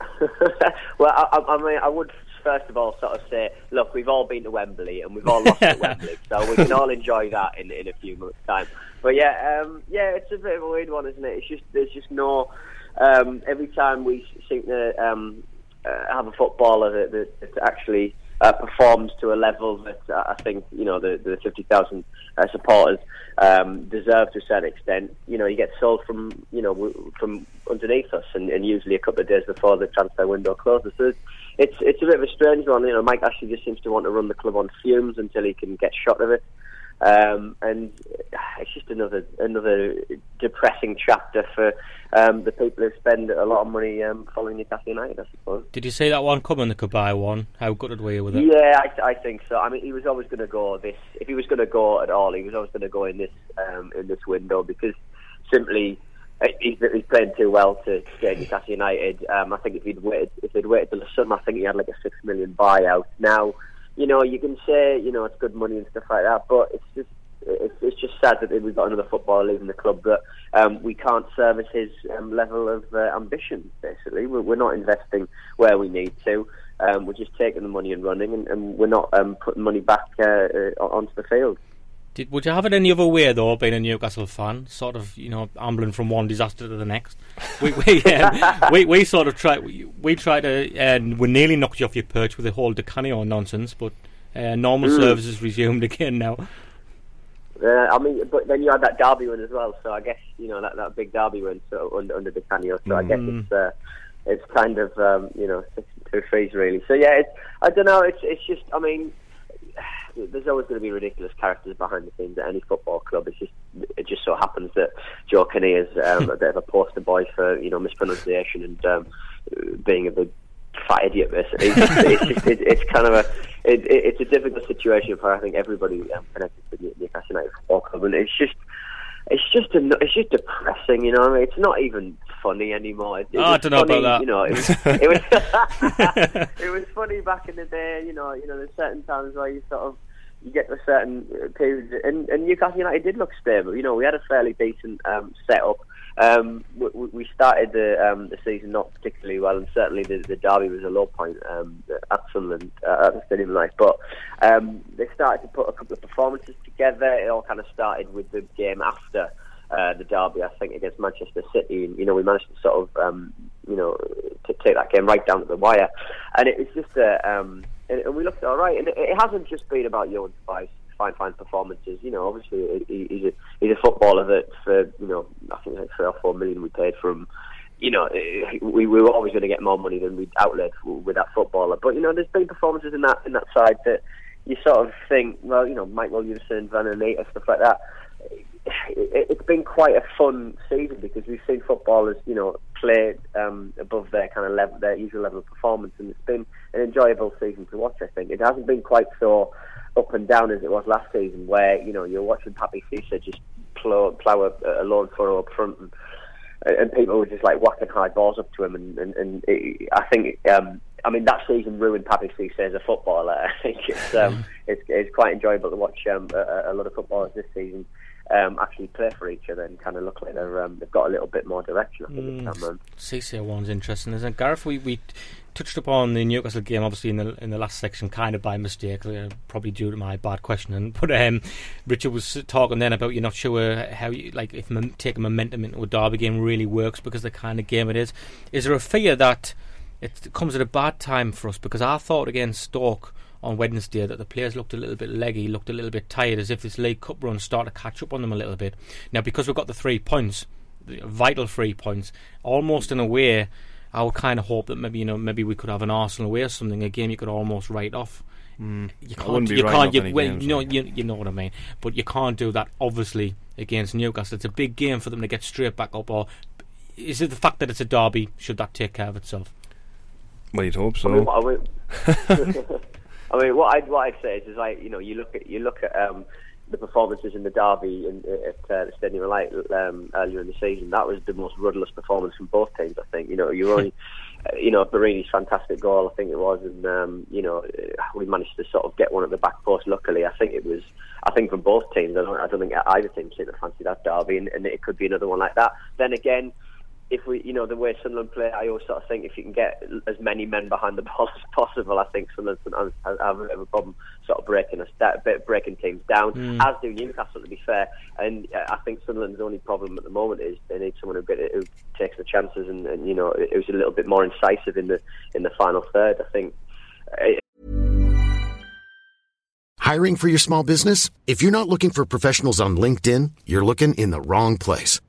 (laughs) well, I, I I mean, I would first of all sort of say, look, we've all been to Wembley and we've all lost at (laughs) Wembley, so we can all enjoy that in in a few months' time. But yeah, um, yeah, it's a bit of a weird one, isn't it? It's just there's just no. Um, every time we seem to um, uh, have a footballer that, that, that actually uh, performs to a level that uh, I think you know the the fifty thousand uh, supporters um, deserve to a certain extent. You know, you get sold from you know w- from underneath us, and, and usually a couple of days before the transfer window closes. So it's, it's it's a bit of a strange one. You know, Mike Ashley just seems to want to run the club on fumes until he can get shot of it. Um, and it's just another another depressing chapter for um, the people who spend a lot of money um, following Newcastle United, I suppose. Did you see that one coming? The Cabaye one. How gutted were you with it? Yeah, I, I think so. I mean, he was always going to go this. If he was going to go at all, he was always going to go in this um, in this window because simply uh, he's, he's playing too well to stay at Newcastle United. Um, I think if he'd waited, if he'd waited till the summer, I think he had like a six million buyout. Now, you know, you can say you know it's good money and stuff like that, but it's just it's, it's just sad that we've got another footballer leaving the club that um, we can't service his um, level of uh, ambition. Basically, we're, we're not investing where we need to. Um, we're just taking the money and running, and, and we're not um, putting money back uh, uh, onto the field. Did, would you have it any other way though, being a Newcastle fan, sort of, you know, ambling from one disaster to the next? (laughs) We we um, we, we sort of try we, we try to, and we nearly knocked you off your perch with the whole Di Canio nonsense, but uh, normal Mm. services resumed again now. Uh, I mean, but then you had that derby win as well, so I guess you know that, that big derby win so under, under Di Canio. So I guess Mm. it's uh, it's kind of um, you know six two threes really. So yeah, it's I don't know. It's it's just I mean, there's always going to be ridiculous characters behind the scenes at any football club. It's just it just so happens that Joe Kinnear is um, a bit of a poster boy for you know mispronunciation and um, being a big fat idiot. Basically, it's, it's just it, it's kind of a it, it, it's a difficult situation for I think everybody um, connected to the Newcastle United Football Club, and it's just it's just a, it's just depressing, you know. I mean, it's not even funny anymore. It, oh, I don't know funny, about that. You know, it was it was, (laughs) it was funny back in the day. You know, you know, there's certain times where you sort of you get to a certain period, and, and Newcastle United did look stable. You know, we had a fairly decent um, setup. Um, we, we started the um, the season not particularly well, and certainly the, the derby was a low point um, at Sunderland uh, at the Stadium Life. But um, they started to put a couple of performances together. It all kind of started with the game after uh, the derby, I think, against Manchester City. And, you know, we managed to sort of, um, you know, to take that game right down to the wire. And it was just a, um, and, and we looked all right. And it, it hasn't just been about Johan Spice fine, fine performances. You know, obviously he, he's a he's a footballer that for you know I think like three or four million we paid for him. You know, eh, we, we were always going to get more money than we'd outlet with that footballer. But you know, there's been performances in that in that side that you sort of think, well, you know, Mike Williamson, Vurnon Anita, stuff like that. It, it's been quite a fun season because we've seen footballers, you know, play um, above their kind of level, their usual level of performance, and it's been an enjoyable season to watch. I think it hasn't been quite so up and down as it was last season, where you know you're watching Papiss Cisse just plow, plow a, a lone furrow up front, and, and people were just like whacking high balls up to him, and, and, and it, I think. Um, I mean that season ruined Papiss Cisse as a footballer. (laughs) I think it's um, it's, it's quite enjoyable to watch um, a, a lot of footballers this season um, actually play for each other and kind of look like they're um, they've got a little bit more direction. I think mm. Cisse one's interesting, isn't it? Gareth, we, we touched upon the Newcastle game, obviously in the in the last section, kind of by mistake, uh, probably due to my bad questioning. (laughs) But um, Richard was talking then about you're not sure how you like if mom- taking momentum into a derby game really works because the kind of game it is. Is there a fear that it comes at a bad time for us? Because I thought against Stoke on Wednesday that the players looked a little bit leggy, looked a little bit tired, as if this League Cup run started to catch up on them a little bit. Now, because we've got the three points, the vital three points, almost in a way, I would kind of hope that maybe you know maybe we could have an Arsenal away or something, a game you could almost write off. Mm. You can't. You can't. You, well, games, no, you, you know what I mean. But you can't do that obviously against Newcastle. It's a big game for them to get straight back up. Or is it the fact that it's a derby? Should that take care of itself? Well, you'd hope so. (laughs) (laughs) I mean, what I'd what I'd say is, is like you know, you look at you look at um, the performances in the derby in, at uh, the Stadium Light um, earlier in the season. That was the most rudderless performance from both teams. I think you know you only. (laughs) Uh, you know, Borini's fantastic goal, I think it was, and um, you know, we managed to sort of get one at the back post. Luckily, I think it was, I think from both teams. I don't, I don't think either team seemed to fancy that derby, and, and it could be another one like that. Then again, if we, you know, the way Sunderland play, I always sort of think if you can get as many men behind the ball (laughs) as possible, I think Sunderland sometimes have a bit of a problem sort of breaking us, bit breaking teams down, mm. as do Newcastle, to be fair. And uh, I think Sunderland's only problem at the moment is they need someone who, get, who takes the chances, and, and you know, it was a little bit more incisive in the in the final third. I think. Hiring for your small business? If you're not looking for professionals on LinkedIn, you're looking in the wrong place.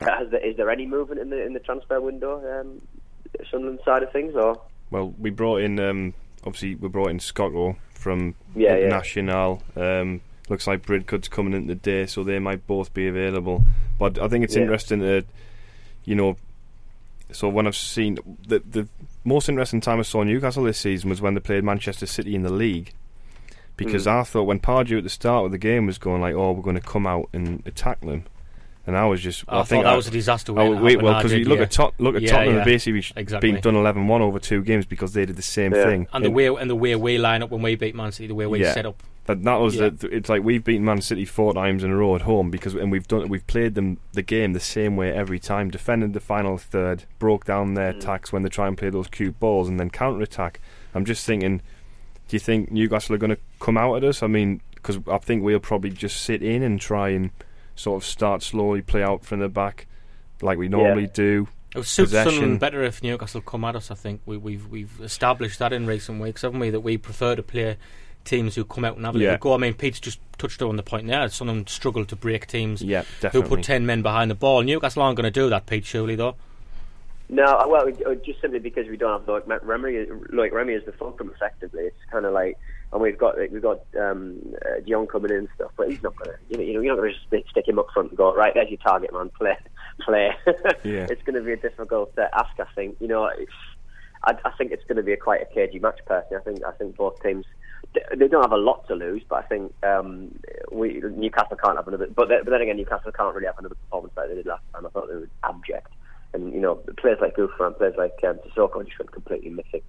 There, is there any movement in the in the transfer window, um, Sunderland side of things, or? Well, we brought in um, obviously we brought in Scott Scocco from yeah, yeah. Um, looks like Bridcut's coming in today, so they might both be available. But I think it's yeah. interesting that you know. So when I've seen the the most interesting time I saw Newcastle this season was when they played Manchester City in the league, because Mm. I thought when Pardew at the start of the game was going like, "Oh, we're going to come out and attack them," and I was just, I, I, think thought that I, was a disaster. Oh, waiting wait, well, because you look yeah. at Tot- look at Yeah, Tottenham, yeah. basically Exactly. being done 11-1 over two games because they did the same Yeah. thing. and the way and the way we line up when we beat Man City, the way we set up. That, that was the, it's like we've beaten Man City four times in a row at home because and we've done we've played them the game the same way every time. Defended the final third, broke down their Mm. attacks when they try and play those cute balls, and then counter attack. I'm just thinking, do you think Newcastle are going to come out at us? I mean, because I think we'll probably just sit in and try and sort of start slowly, play out from the back like we normally do. It would suit Sunderland better if Newcastle come at us. I think we, we've we've established that in recent weeks, haven't we? That we prefer to play teams who come out and have a Yeah. little go. I mean, Pete's just touched on the point there. Sunderland struggle to break teams Yeah, who put ten men behind the ball. Newcastle aren't going to do that, Pete. Surely though. No, well, it- it- just simply because we don't have like Remy, like Remy is the fulcrum. Effectively, it's kind of like, and we've got we've got um, uh, Dion coming in and stuff, but he's not gonna, you know, you know, you're not gonna just stick, him up front and go right. There's your target, man. Play, (laughs) play. Yeah. (laughs) it's going to be a difficult uh, ask. I think. You know, it's, I, I think it's going to be a quite a cagey match. Personally, I think I think both teams. They don't have a lot to lose, but I think um, we Newcastle can't have another. But, then- but then again, Newcastle can't really have another performance like they did last time. I thought they were abject and you know players like Gouffran, players like um, Sissoko just went completely missing,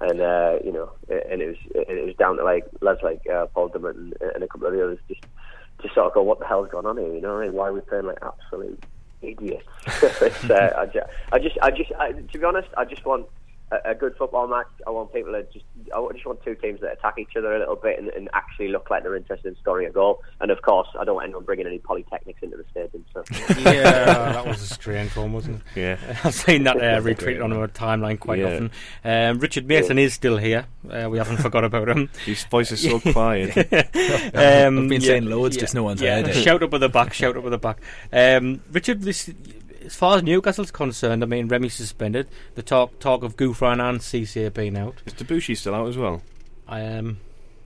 and uh, you know, and it was and it was down to like lads like uh, Paul Dummett and, and a couple of the others just to sort of go, what the hell's going on here? You know, mean? why are we playing like absolute idiots? (laughs) uh, I, ju- I just, I just, I, to be honest, I just want a, a good football match. I want people to just, I just want two teams that attack each other a little bit and, and actually look like they're interested in scoring a goal. And of course, I don't want anyone bringing any polytechnics into the stadium. So. (laughs) Yeah, (laughs) that was a strange one, wasn't it? Yeah. (laughs) I've seen that uh, retweeted on our timeline quite Yeah. often. Um, Richard Mason is still here. Uh, we haven't forgot about him. His voice is so quiet. Um, I've been saying loads, just no one's yeah, heard it. Shout up at the back, shout up at the back. Um, Richard, this, as far as Newcastle's concerned, I mean, Remy suspended. The talk talk of Gouffran and Cisse being out. Is Debuchy still out as well? I um,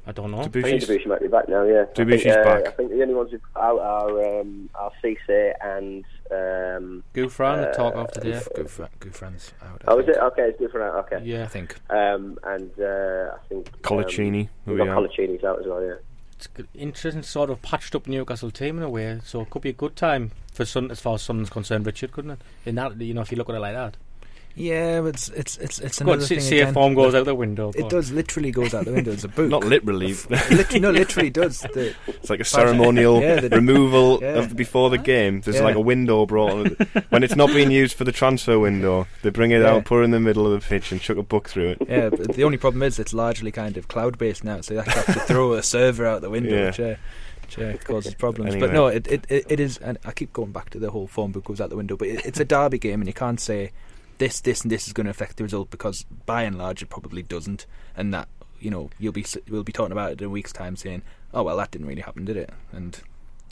I don't know. I think Debuchy might be back now. Yeah, Debuchy's I think, uh, back. I think the only ones who've out are um, are Cisse and um, Gouffran, the talk uh, of today. Good, fr- good friends out. I oh, is it okay? It's different. out, Okay, Yeah, I think. um, and uh, I think Coloccini, Um, who we've we got have. Coloccini's out as well. Yeah. Interesting, sort of patched up Newcastle team in a way. So it could be a good time for Sun as far as Sun's concerned, Richard, couldn't it? In that, you know, if you look at it like that. Yeah, but it's it's it's, it's Go another see, thing see if again. form goes out the window. It on. does literally goes out the window. It's a book. Not literally. (laughs) Literally, no, literally does. The, It's like a ceremonial Yeah, the- removal yeah. of before the game. There's Yeah. like a window brought on. when it's not being used for the transfer window, they bring it Yeah. out, put it in the middle of the pitch, and chuck a book through it. yeah, but the only problem is it's largely kind of cloud based now, so you actually have to (laughs) throw a server out the window, Yeah. which, uh, which uh, causes problems. Anyway. But no, it, it it it is, and I keep going back to the whole form book goes out the window. But it, it's a derby game, and you can't say this, this, and this is going to affect the result because by and large it probably doesn't, and that you know you'll be we'll be talking about it in a week's time, saying, oh well, that didn't really happen, did it? And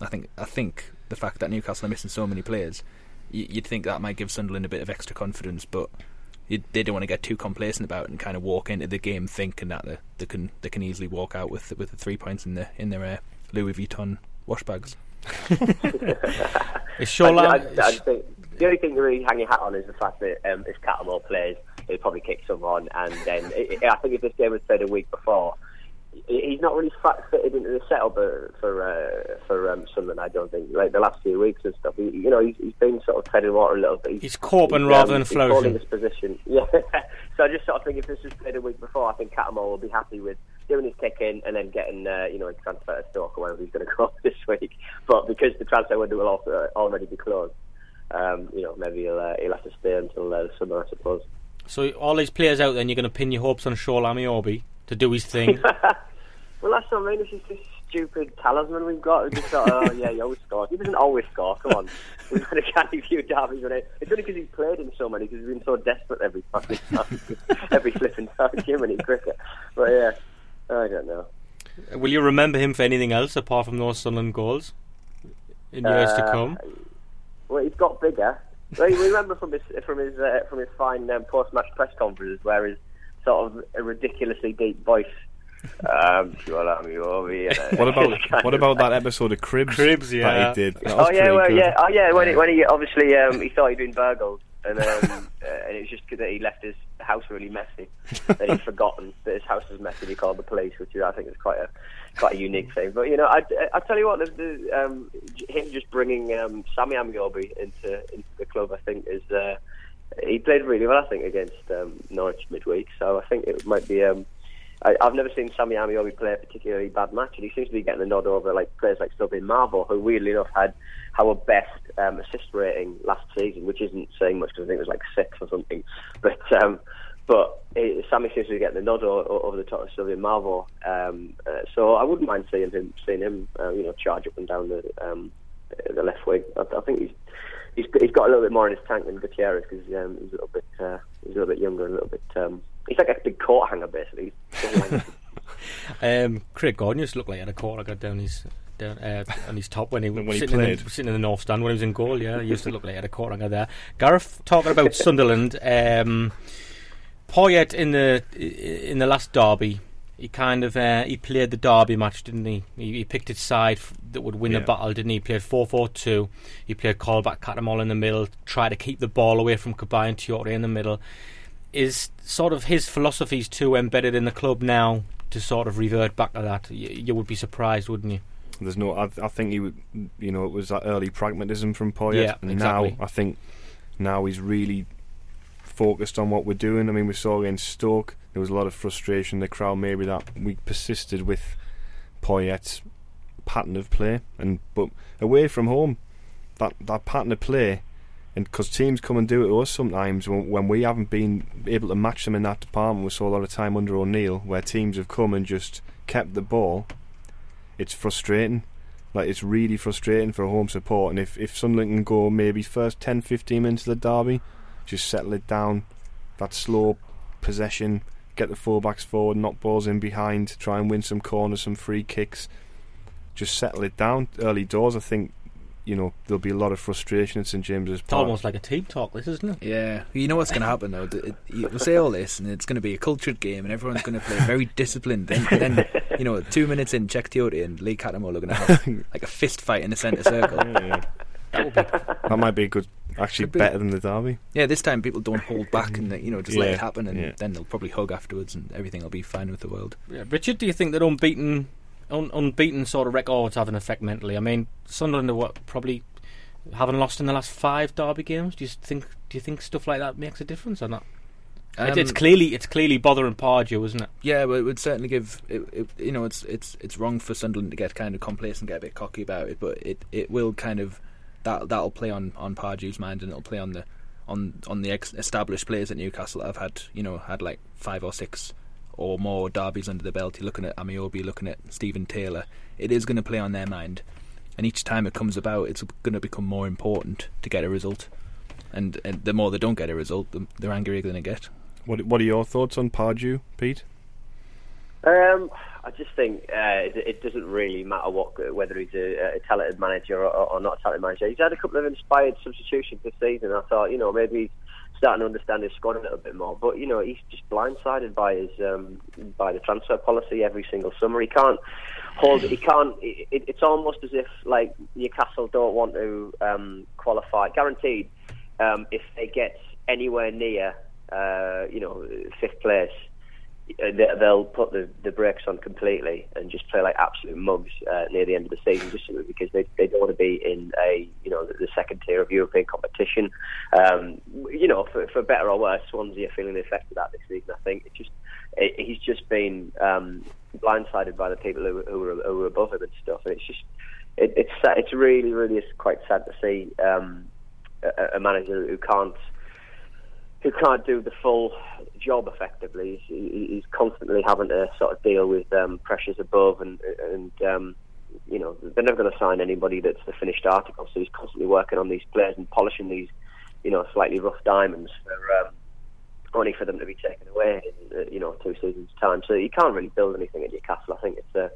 I think I think the fact that Newcastle are missing so many players, you'd think that might give Sunderland a bit of extra confidence, but they don't want to get too complacent about it and kind of walk into the game thinking that they, they can they can easily walk out with with the three points in the in their uh, Louis Vuitton wash bags. (laughs) (laughs) Is Shola, I, I, I think the only thing to really hang your hat on is the fact that um, if Cattermole plays, he'll probably kick someone, and then i i I think if this game was played a week before, he's not really fat fitted into the setup uh, for uh, for um, Sunderland. I don't think like the last few weeks and stuff. He, you know, he's, he's been sort of treading water a little bit. He's coping rather than he's flourishing. holding his position. (laughs) Yeah. so I just sort of think if this was played a week before, I think Cattermole will be happy with doing his kick in and then getting uh, you know his transfer to Stoke or wherever he's going (laughs) to go this week. But because the transfer window will also already be closed, um, you know maybe he'll uh, he'll have to stay until uh, the summer, I suppose. so all these players out there, you're going to pin your hopes on Shola Ameobi to do his thing. (laughs) Well, that's what I mean. It's just this stupid talisman we've got. We just thought, oh yeah, he always scores. He doesn't always score. Come on, we've had a canny few derbies with it. It's only because he's played in so many. Because he's been so desperate every fucking time, (laughs) every flipping time, Jiminy cricket. But yeah, I don't know. Will you remember him for anything else apart from those Sunderland goals in years to Uh, come? Well, he's got bigger. Well, you remember from his from his uh, from his fine um, post-match press conferences, where his sort of a ridiculously deep voice. Um, (laughs) sure, I'm over. What about (laughs) what about that episode of Cribs? Cribs, yeah. that he did. That Oh yeah, well, good. yeah, oh yeah. When he, when he obviously um, (laughs) he thought he'd been burgled, and um, uh, and it was just that he left his house really messy. that he'd forgotten that his house was messy. He called the police, which I think is quite a quite a unique thing. But you know, I, I tell you what, the, the, um, him just bringing um, Sammy Ameobi into into the club, I think is. Uh, he played really well, I think, against um, Norwich midweek. So I think it might be. Um, I, I've never seen Sammy Ameobi play a particularly bad match, and he seems to be getting the nod over like players like Stubby Marvel, who weirdly enough had our best um, assist rating last season, which isn't saying much because I think it was like six or something. (laughs) But um, but it, Sammy seems to be getting the nod over, over the top of Sylvain Marveaux. Um, uh, so I wouldn't mind seeing him seeing him uh, you know charge up and down the um, the left wing. I, I think he's he's he's got a little bit more in his tank than Gutierrez because um, he's a little bit uh, he's a little bit younger, and a little bit. Um, he's like a big coat hanger basically. (laughs) um, Craig Gordon used to look like he had a coat hanger down his down uh, on his top when he was (laughs) When he sitting, in the, sitting in the north stand when he was in goal. Yeah, he used to look like he had a coat hanger there. Gareth talking about (laughs) Sunderland. Um, Poyet in the in the last derby. He kind of uh, he played the derby match, didn't he? He, he picked his side that would win Yeah. the battle, didn't he? He played 4-4-2. He played Colback Cattermole in the middle, tried to keep the ball away from Cabaye and Tioté in the middle. Is sort of his philosophies too embedded in the club now to sort of revert back to that? You, you would be surprised, wouldn't you? There's no. I, I think he would. You know, it was that early pragmatism from Poyet. Yeah, and exactly. now I think now he's really focused on what we're doing. I mean, we saw against Stoke there was a lot of frustration in the crowd. Maybe that we persisted with Poyet's pattern of play, and but away from home, that that pattern of play. And because teams come and do it to us sometimes when, when we haven't been able to match them in that department, we saw a lot of time under O'Neill where teams have come and just kept the ball. It's frustrating. Like it's really frustrating for home support. And if if Sunderland can go maybe first 10, 15 minutes of the derby, just settle it down, that slow possession, get the fullbacks forward, knock balls in behind, try and win some corners, some free kicks, just settle it down early doors. I think you know there'll be a lot of frustration at St James's It's Park. almost like a team talk, this isn't it? Yeah, you know what's going to happen though. We'll say all this, and it's going to be a cultured game, and everyone's going to play very disciplined. Then, then you know, two minutes in, Cheick Tioté and Lee Cattermole are going to have like a fist fight in the centre circle. (laughs) Yeah, (laughs) that might be a good. Actually, be. better than the derby. Yeah, this time people don't hold back and you know just let it happen, and yeah. then they'll probably hug afterwards, and everything will be fine with the world. Yeah, Richard, do you think that unbeaten, un, unbeaten sort of records have an effect mentally? I mean, Sunderland are what, probably haven't lost in the last five derby games. Do you think? Do you think stuff like that makes a difference or not? It- it's Um, clearly it's clearly bothering Pardew, isn't it? Yeah, well, it would certainly give. It, it, you know, it's it's it's wrong for Sunderland to get kind of complacent, and get a bit cocky about it, but it, it will kind of that that'll play on on Pardew's mind, and it'll play on the on on the ex- established players at Newcastle that have had you know had like five or six or more derbies under the belt. You're looking at Ameobi, looking at Stephen Taylor. It is going to play on their mind, and each time it comes about, it's going to become more important to get a result. And, and the more they don't get a result, the, the angrier they're going to get. What What are your thoughts on Pardew, Pete? Um, I just think uh, it, doesn't really matter what whether he's a, a talented manager or, or not a talented manager. He's had a couple of inspired substitutions this season. I thought, you know, maybe he's starting to understand his squad a little bit more. But you know, he's just blindsided by his um, by the transfer policy every single summer. He can't hold. He can't. It, it, it's almost as if like Newcastle don't want to um, qualify. Guaranteed, um, if they get anywhere near, uh, you know, fifth place they'll put the, the brakes on completely and just play like absolute mugs uh, near the end of the season, just simply because they, they don't want to be in a you know the, the second tier of European competition. Um, you know, for, for better or worse, Swansea are feeling the effect of that this season. I think it just it, he's just been um, blindsided by the people who, who, are, who are above him and stuff, and it's just it, it's it's really really quite sad to see um, a, a manager who can't who can't do the full job effectively. He's, he's constantly having to sort of deal with um, pressures above, and and um, you know they're never going to sign anybody that's the finished article. So he's constantly working on these players and polishing these, you know, slightly rough diamonds for. Um, only for them to be taken away in uh, you know two seasons time. So you can't really build anything at Newcastle. I think it's a,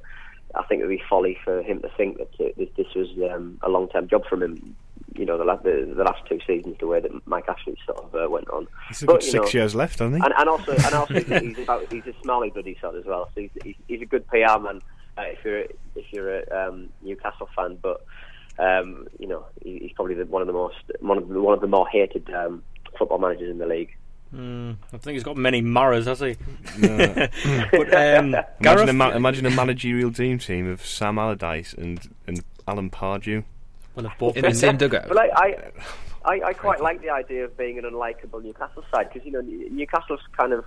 I think it would be folly for him to think that uh, this, this was um, a long term job from him. You know the, la- the the last two seasons, the way that Mike Ashley sort of uh, went on. He's But, six know, years left, hasn't he? And, and also, and also, (laughs) he's, about he's a smiley bloody sod as well. So he's, he's, he's a good PR man uh, if you're a- if you're a um, Newcastle fan. But um, you know, he, he's probably the, one of the most one of the, one of the more hated um, football managers in the league. Mm, I think he's got many Maras, has he? No. (laughs) But um, (laughs) imagine, Gareth, a ma- imagine a managerial dream team of Sam Allardyce and, and Alan Pardew. well, they've both in the same dugout. But like, I, I, I quite like the idea of being an unlikable Newcastle side because you know Newcastle's kind of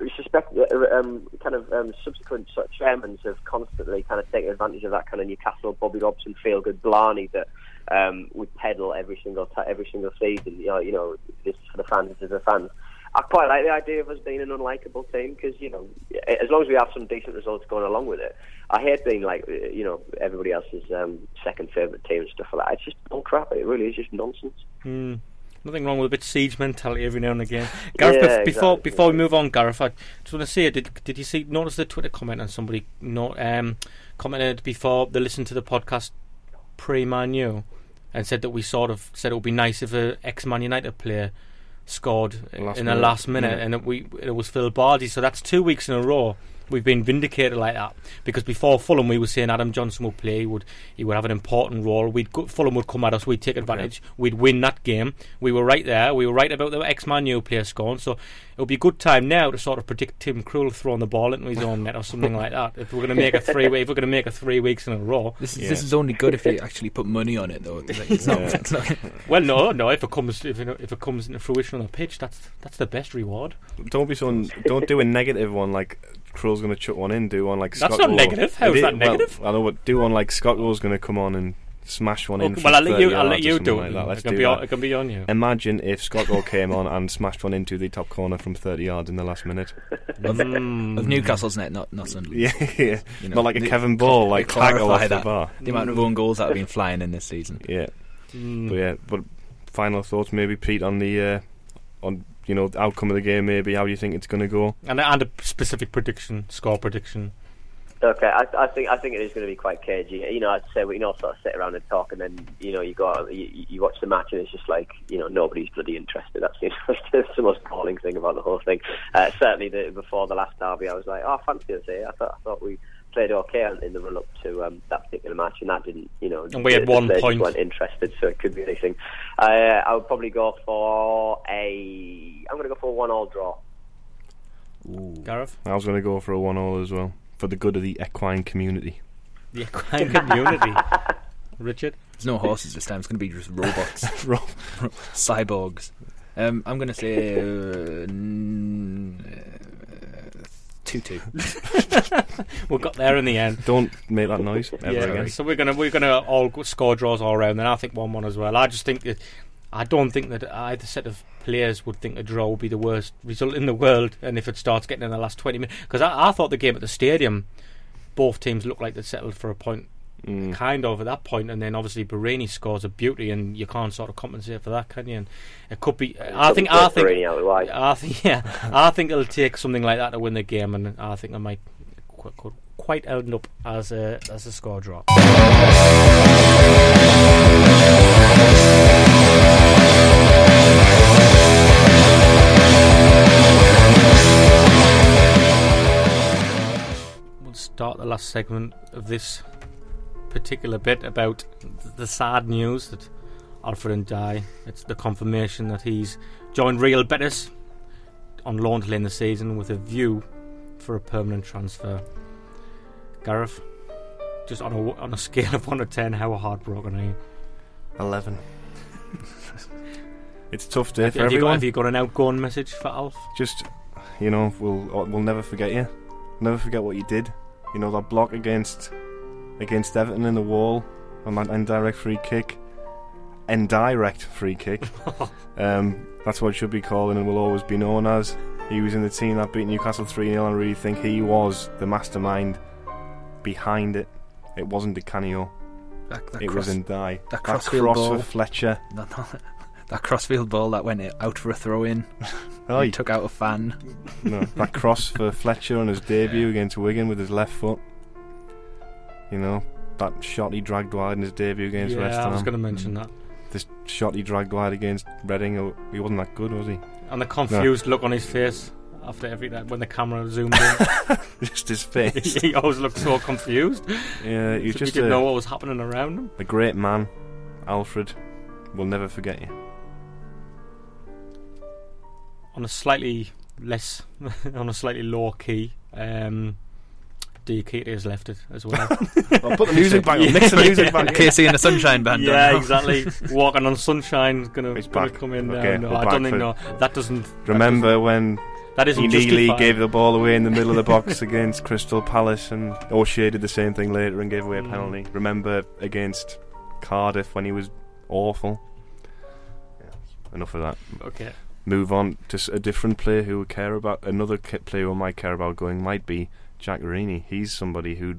we suspect uh, um, kind of um, subsequent sort of chairmen have constantly kind of taken advantage of that kind of Newcastle Bobby Robson feel good blarney that um, we peddle every single ti every single season. You know, you know, this for the fans, this is for the fans. I quite like the idea of us being an unlikable team because you know, as long as we have some decent results going along with it. I hate being like you know everybody else's um, second favourite team and stuff like that. It's just all crap. It really is just nonsense. Mm, nothing wrong with a bit siege mentality every now and again. Gareth, Yeah, before exactly. before we move on, Gareth, I just want to say, did did you see notice the Twitter comment on somebody not um, commented before they listened to the podcast pre Man U and said that we sort of said it would be nice if a ex Man United player scored Last in the last minute, yeah. and it, we it was Phil Bardi. So that's two weeks in a row. We've been vindicated like that because before Fulham we were saying Adam Johnson would play, he would he would have an important role. We'd go, Fulham would come at us, we'd take advantage, we'd win that game. We were right there. We were right about the ex Man U player scoring. So it would be a good time now to sort of predict Tim Krul throwing the ball into his own net or something like that. If we're going to make a three, if we're going to make a three weeks in a row, This is Yeah. this is only good if you actually put money on it, though. It's, like, it's not. It's not well, no, no. If it comes, if it, if it comes into fruition on the pitch, that's that's the best reward. Don't be so. Don't do a negative one like Krul's going to chuck one in. Do one like Scott. That's Scott not Rowe. negative. How It is that well, negative? I know, but do one like Scocco's going to come on and smash one in. Okay, from well, I'll let 30 you. I'll yards let or you something do like it. that. Let's it can do be on, that. it can be on you. Imagine if Scocco came on and smashed one into the top corner from 30 yards in the last minute. of, Mm. of Newcastle's net, not not Sunderland. Yeah, yeah. You know, Not like a the- Kevin Ball, like tackle clarify off the that. bar. The amount of own goals that have been flying in this season. Yeah, Mm. but yeah. But final thoughts, maybe Pete, on the uh, on you know the outcome of the game. Maybe how do you think it's going to go? And, and a specific prediction, score prediction. Okay, I, I think I think it is going to be quite cagey. You know, I'd say we can all sort of sit around and talk, and then you know you go out, you, you watch the match, and it's just like you know nobody's bloody interested. That's, you (laughs) know, that's the most appalling thing about the whole thing. Uh, certainly, the, before the last derby, I was like, oh, fancy us here. I thought I thought we played okay in the run up to um, that particular match, and that didn't, you know, And we had the- the one players just point. weren't interested, so it could be anything. Uh, I would probably go for a. I'm going to go for a one-all draw. Gareth, I was going to go for a one-all as well for the good of the equine community. the equine community. (laughs) Richard, There's no horses this time. It's going to be just robots, (laughs) Rob, cyborgs. Um, I'm going to say uh, n- two-two. (laughs) we got there in the end. don't make that noise ever yeah, again. so we're gonna we're gonna all score draws all round. and I think one one as well. I just think that I don't think that either set of players would think a draw would be the worst result in the world, and if it starts getting in the last twenty minutes, because I, I thought the game at the stadium, both teams looked like they settled for a point, Mm. kind of at that point, and then obviously Borini scores a beauty, and you can't sort of compensate for that, can you? And it could be. I think. I think. Borini out wide. I think. Yeah, I think it'll take something like that to win the game, and I think it might qu- could quite end up as a as a score draw. We'll start the last segment of this particular bit about the sad news that Alfred N'Diaye. It's the confirmation that he's joined Real Betis on loan to end the season with a view for a permanent transfer. Gareth, just on a on a (laughs) scale of one to ten, how heartbroken are you? Eleven. (laughs) it's tough day Have, for have you got, everyone. have you got an outgoing message for Alf? Just you know, we'll we'll never forget you. Never forget what you did. You know that block against against Everton in the wall on that indirect free kick. Indirect free kick. (laughs) um, that's what it should be called and will always be known as. He was in the team that beat Newcastle 3 0 and I really think he was the mastermind behind it. It wasn't Di Canio, That, that it cross, was N'Diaye. that That cross ball. for Fletcher. (laughs) that, that crossfield ball that went out for a throw-in. Oh, (laughs) He took out a fan. No, that cross for Fletcher on his debut against Wigan with his left foot. You know, that shot he dragged wide in his debut against yeah, West I was going to mention that. This shot he dragged wide against Reading, he wasn't that good, was he? And the confused look on his face after every that when the camera zoomed in. (laughs) Just his face. (laughs) he always looked so confused. yeah, he was he just didn't know what was happening around him. a great man. Alfred, we'll never forget you. on a slightly less, (laughs) on a slightly lower key. Um, Diakite has left it as well. (laughs) Well, put the (laughs) music back on. Mix the music back. in. KC and the Sunshine Band. yeah, exactly. Walking on sunshine gonna, It's gonna back. come in. Okay, now. No, I don't think for- no. That doesn't. Remember when that isn't Neely gave the ball away in the middle of the (laughs) box against Crystal Palace, and O'Shea did the same thing later and gave away a Mm. penalty. Remember against Cardiff when he was awful. Yeah, enough of that. Okay. Move on to a different player who would care about another ki- player who might care about going might be Giaccherini. He's somebody who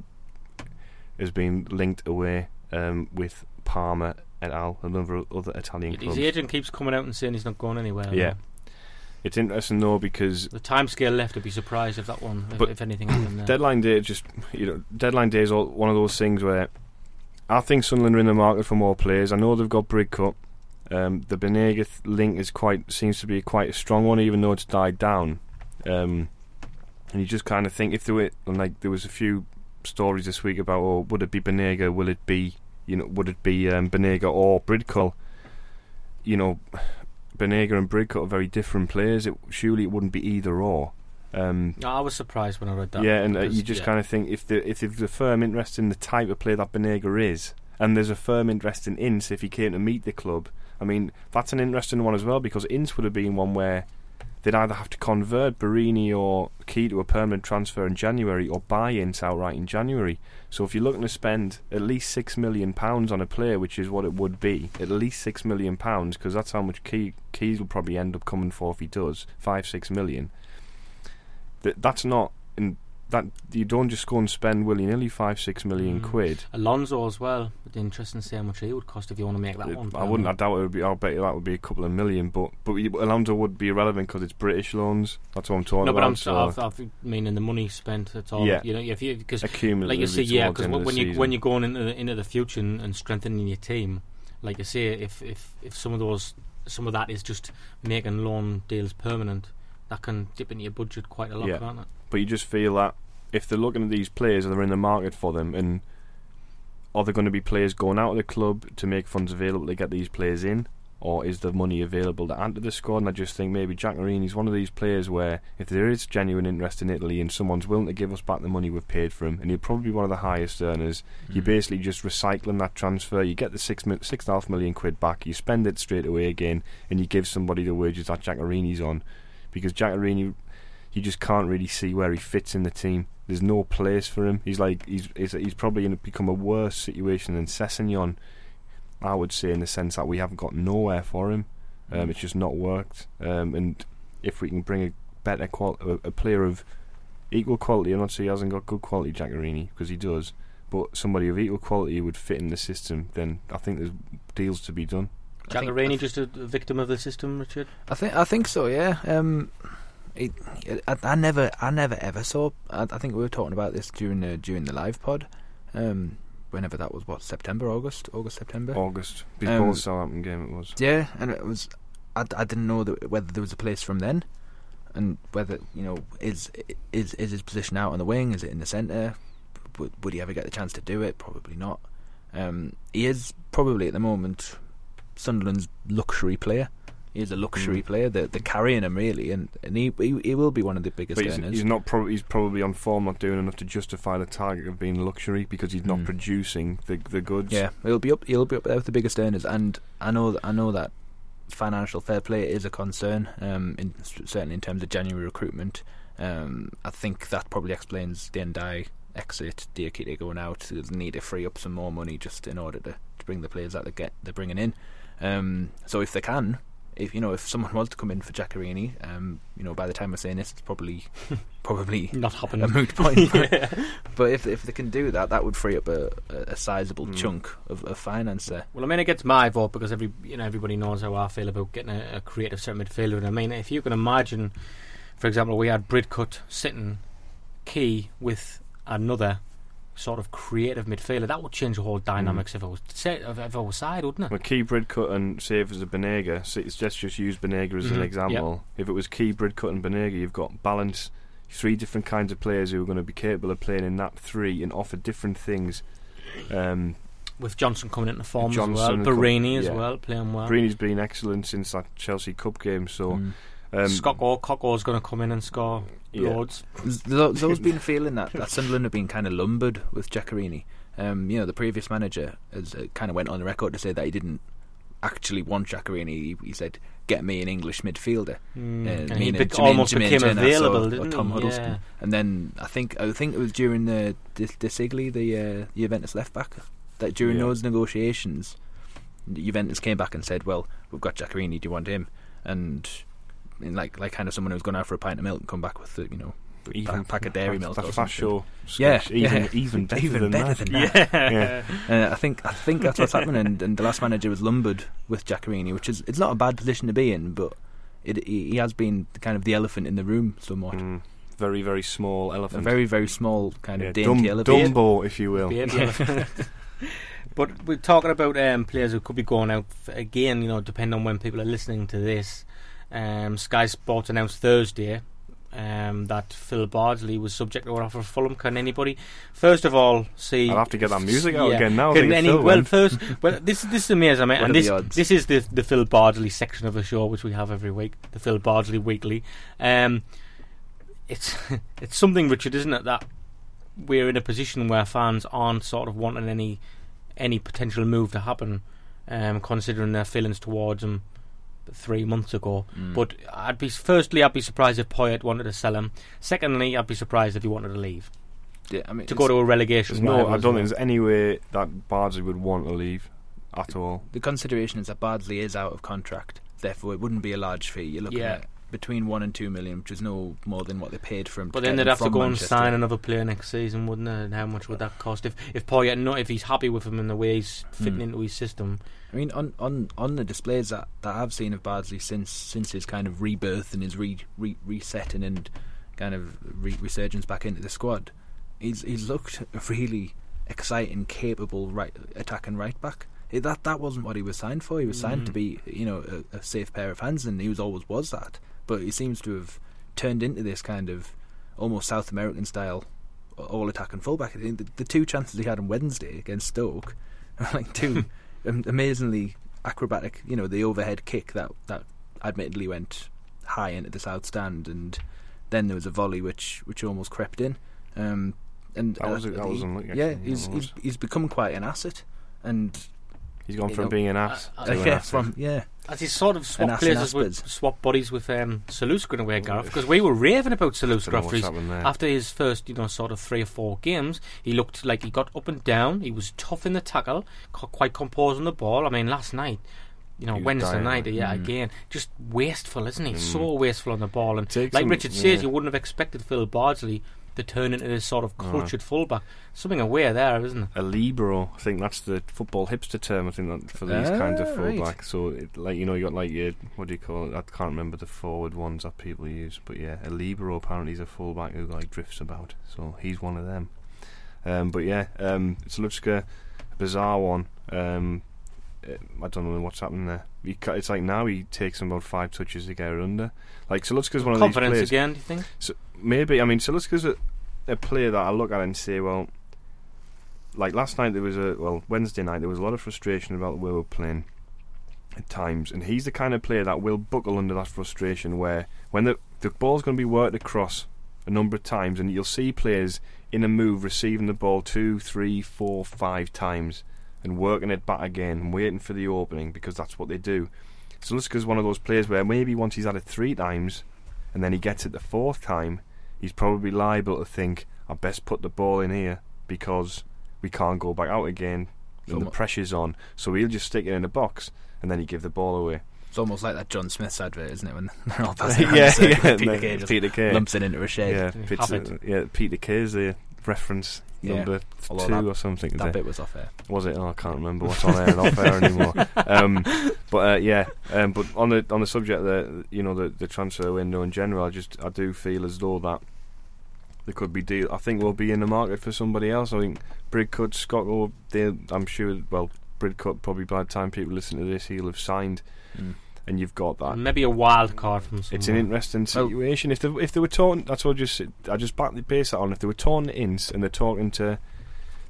has been linked away um, with Parma et al. Another other Italian clubs. His agent keeps coming out and saying he's not going anywhere. Yeah. It's interesting though because The time scale left, I'd be surprised if that one, if, if anything happened there. deadline day just you know deadline day is all, one of those things where I think Sunderland are in the market for more players. I know they've got Bridcut. Um, the Banega link is quite seems to be quite a strong one, even though it's died down. Um, and you just kind of think if there were like there was a few stories this week about oh would it be Banega, will it be you know would it be um, Banega or Bridcut? You know, Banega and Bridcut are very different players. It, surely it wouldn't be either or. Um, No, I was surprised when I read that. yeah, and uh, you just yeah. kind of think if the if there's a firm interest in the type of player that Banega is, and there's a firm interest in Ince if he came to meet the club. I mean, that's an interesting one as well because Ince would have been one where they'd either have to convert Borini or Ki to a permanent transfer in January or buy Ince outright in January. So if you're looking to spend at least six million pounds on a player, which is what it would be, at least six million pounds, because that's how much Ki Ki's will probably end up coming for if he does five six million. That that's not in that you don't just go and spend willy nilly five six million Mm. quid. Alonso as well. It'd be interesting to see how much he would cost if you want to make that It- one. I wouldn't. I doubt it would be. I'll bet you that would be a couple of million. But but you- Alonso would be irrelevant because it's British loans. That's what I'm talking about. No, but. I'm so I've, I've meaning the money spent. That's all. Yeah. You know, if you because accumulatively like you say, yeah, because end of the when you season. when you're going into the, into the future and, and strengthening your team, like you say, if if if some of those some of that is just making loan deals permanent, that can dip into your budget quite a lot, Yeah. can't it? But you just feel that if they're looking at these players, are they're in the market for them, and are there going to be players going out of the club to make funds available to get these players in, or is the money available to add to the squad? And I just think maybe Giaccherini's one of these players where if there is genuine interest in Italy and someone's willing to give us back the money we've paid for him, and he'll probably be one of the highest earners, you're hmm. basically just recycling that transfer. You get the six six and a half million quid back, you spend it straight away again, and you give somebody the wages that Giaccherini's on, because Giaccherini you just can't really see where he fits in the team. There's no place for him. He's like he's he's, he's probably going to become a worse situation than Sessegnon. I would say in the sense that we haven't got nowhere for him. Um, it's just not worked. Um, and if we can bring a better qual- a, a player of equal quality, I'm not saying he hasn't got good quality, Giaccherini, because he does. But somebody of equal quality would fit in the system. Then I think there's deals to be done. I Jack just a, a victim of the system, Richard. I think I think so. Yeah. Um, it, I, I never I never ever saw. I, I think we were talking about this during the during the live pod. Um, whenever that was, what September, August, August, September. August before Um, the Southampton game, it was. Yeah, and it was. I, I didn't know that whether there was a place from then, and whether you know is is is his position out on the wing? Is it in the centre? Would would he ever get the chance to do it? Probably not. Um, he is probably at the moment Sunderland's luxury player. Is a luxury Mm. player. They're, they're carrying him really, and, and he, he he will be one of the biggest But he's, earners. he's not. Prob- he's probably on form, not doing enough to justify the target of being luxury because he's not Mm. producing the the goods. Yeah, he'll be up. He'll be up there with the biggest earners, and I know. That, I know that financial fair play is a concern. Um, in, certainly in terms of January recruitment, um, I think that probably explains the N'Diaye exit, Diakite going out. They'll need to free up some more money just in order to, to bring the players that they get they're bringing in. Um, so if they can. If you know, if someone (laughs) wants to come in for Giaccherini, um, you know, by the time we're saying this, it's probably, (laughs) probably Not (laughs) a happening. moot point. but, but if if they can do that, that would free up a, a, a sizable Mm. chunk of, of finance there. Well, I mean, it gets my vote because every you know everybody knows how I feel about getting a, a creative centre midfielder. And I mean, if you can imagine, for example, we had Bridcut sitting Ki with another sort of creative midfielder, that would change the whole dynamics if it was of, of our side, wouldn't it? But Ki Bridcut and save as a Banega. So it's just just use Banega as Mhm, an example. If it was Ki Bridcut and Banega, you've got balance. Three different kinds of players who are going to be capable of playing in that three and offer different things. Um, With Johnson coming into form Johnson as well, com- Borini as yeah. well, playing well. Borini's been excellent since that Chelsea Cup game. So Mm. Um, Scott or is going to come in and score Yeah. there's (laughs) always been feeling that, that Sunderland have been kind of lumbered with Giaccherini. Um, you know, the previous manager has uh, kind of went on the record to say that he didn't actually want Giaccherini. He, he said, "Get me an English midfielder." Mm. Uh, and he bec- Jermaine- almost Jermaine became available, or, didn't or Tom he? Huddlestone. Yeah. And then I think I think it was during the the Sigli, the uh, Juventus left back, that during Yeah. those negotiations, Juventus came back and said, "Well, we've got Giaccherini. Do you want him?" And like like kind of someone who's gone out for a pint of milk and come back with the, you know even pack of dairy milk That or fast something. show. Yeah, Scotch, even yeah. even better (laughs) Even than better that. than that. Yeah. Uh, I think I think that's what's happening, and, and the last manager was lumbered with Giaccherini, which is it's not a bad position to be in, but it, he, he has been kind of the elephant in the room somewhat, Mm, very very small a elephant. very very small kind yeah, of dainty Dum- elephant. Dumbo, if you will. (laughs) But we're talking about um, players who could be going out again. You know, depending on when people are listening to this. Um, Sky Sports announced Thursday um, that Phil Bardsley was subject to an offer for Fulham. Can anybody, first of all, see? I'll have to get that music out Yeah. again now. Can any, well, went. first, well, this this is amazing, mate, and this this is the the Phil Bardsley section of the show, which we have every week, the Phil Bardsley Weekly. Um, it's (laughs) it's something, Richard, isn't it? That we're in a position where fans aren't sort of wanting any any potential move to happen, um, considering their feelings towards him three months ago. Mm. But I'd be firstly, I'd be surprised if Poyet wanted to sell him. Secondly, I'd be surprised if he wanted to leave yeah, I mean, to go to a relegation. There's no, I don't well. think there's any way that Bardsley would want to leave at all. the consideration is that Bardsley is out of contract, therefore it wouldn't be a large fee. You're looking Yeah. at between one and two million, which is no more than what they paid for him. But then they'd have to go and sign another player next season, wouldn't they? And how much would that cost? If if Poyet, not if he's happy with him and the way he's fitting Hmm. into his system, I mean, on, on, on the displays that, that I've seen of Bardsley since since his kind of rebirth and his re, re, resetting and kind of re, resurgence back into the squad, he's he's looked really exciting, capable right attacking right back. That that wasn't what he was signed for. He was signed to be you know a, a safe pair of hands, and he was always was that. But he seems to have turned into this kind of almost South American style all attack attacking fullback. I think The, the two chances he had on Wednesday against Stoke, (laughs) like two (laughs) amazingly acrobatic. You know, the overhead kick that that admittedly went high into the south stand, and then there was a volley which which almost crept in. Um, and That was- uh, that was unlucky, Yeah, he's, he's he's become quite an asset, and He's gone from know, being an ass uh, to an yeah, asset. from yeah, as he's sort of An swapped ass places with aspers. swap bodies with um, Celustka in a way, Gareth, because we were raving about Celustka Don't after his after his first, you know, sort of three or four games, he looked like he got up and down. He was tough in the tackle, quite composed on the ball. I mean, last night, you know, He Wednesday dying, night, yeah, Mm. again, just wasteful, isn't he? Mm. So wasteful on the ball. And Takes like him- Richard says, yeah. you wouldn't have expected Phil Bardsley to turn into this sort of cultured fullback. Something aware there, isn't it? a libero. I think that's the football hipster term. I think that for these kinds of Ah, right. fullbacks. So, it, like you know, you got like your what do you call it? I can't remember the forward ones that people use, but yeah, a libero apparently is a fullback who like drifts about. So he's one of them. Um, but yeah, um, a bizarre one. Um, Uh, I don't know what's happening there. He, it's like now he takes him about five touches to get it under. Like Celustka's one of these Confidence players. again, do you think? So, Maybe I mean Celustka's a, a player that I look at and say, well, like last night there was a well Wednesday night there was a lot of frustration about the way we we're playing at times, and he's the kind of player that will buckle under that frustration where when the the ball's going to be worked across a number of times, and you'll see players in a move receiving the ball two, three, four, five times and working it back again and waiting for the opening because that's what they do. Celustka's one of those players where maybe once he's had it three times and then he gets it the fourth time, he's probably liable to think, I best put the ball in here because we can't go back out again and the pressure's on. So he'll just stick it in a box and then he give the ball away. it's almost like that John Smith's advert, isn't it? When (laughs) they're all (laughs) passing yeah, yeah, circle, (laughs) Peter Kay just Peter Kay. lumps it into a shed. Yeah, Peter, it. yeah, Peter Kay's the reference Yeah. number Although two that- or something. That it? bit was off air. Was it? Oh, I can't remember what's on air and off air anymore. (laughs) Um, but uh, yeah, um, but on the on the subject that you know the the transfer window in general, I just I do feel as though that there could be deal. I think we'll be in the market for somebody else. I think Bridcut, Scott, or they, I'm sure. Well, Bridcut probably by the time people listen to this, he'll have signed, Mm. And you've got that. Maybe a wild card from somewhere. It's an interesting Well- situation. if they if they were talking, that's what I just I just back the base that on. If they were torn to Ince and they're talking to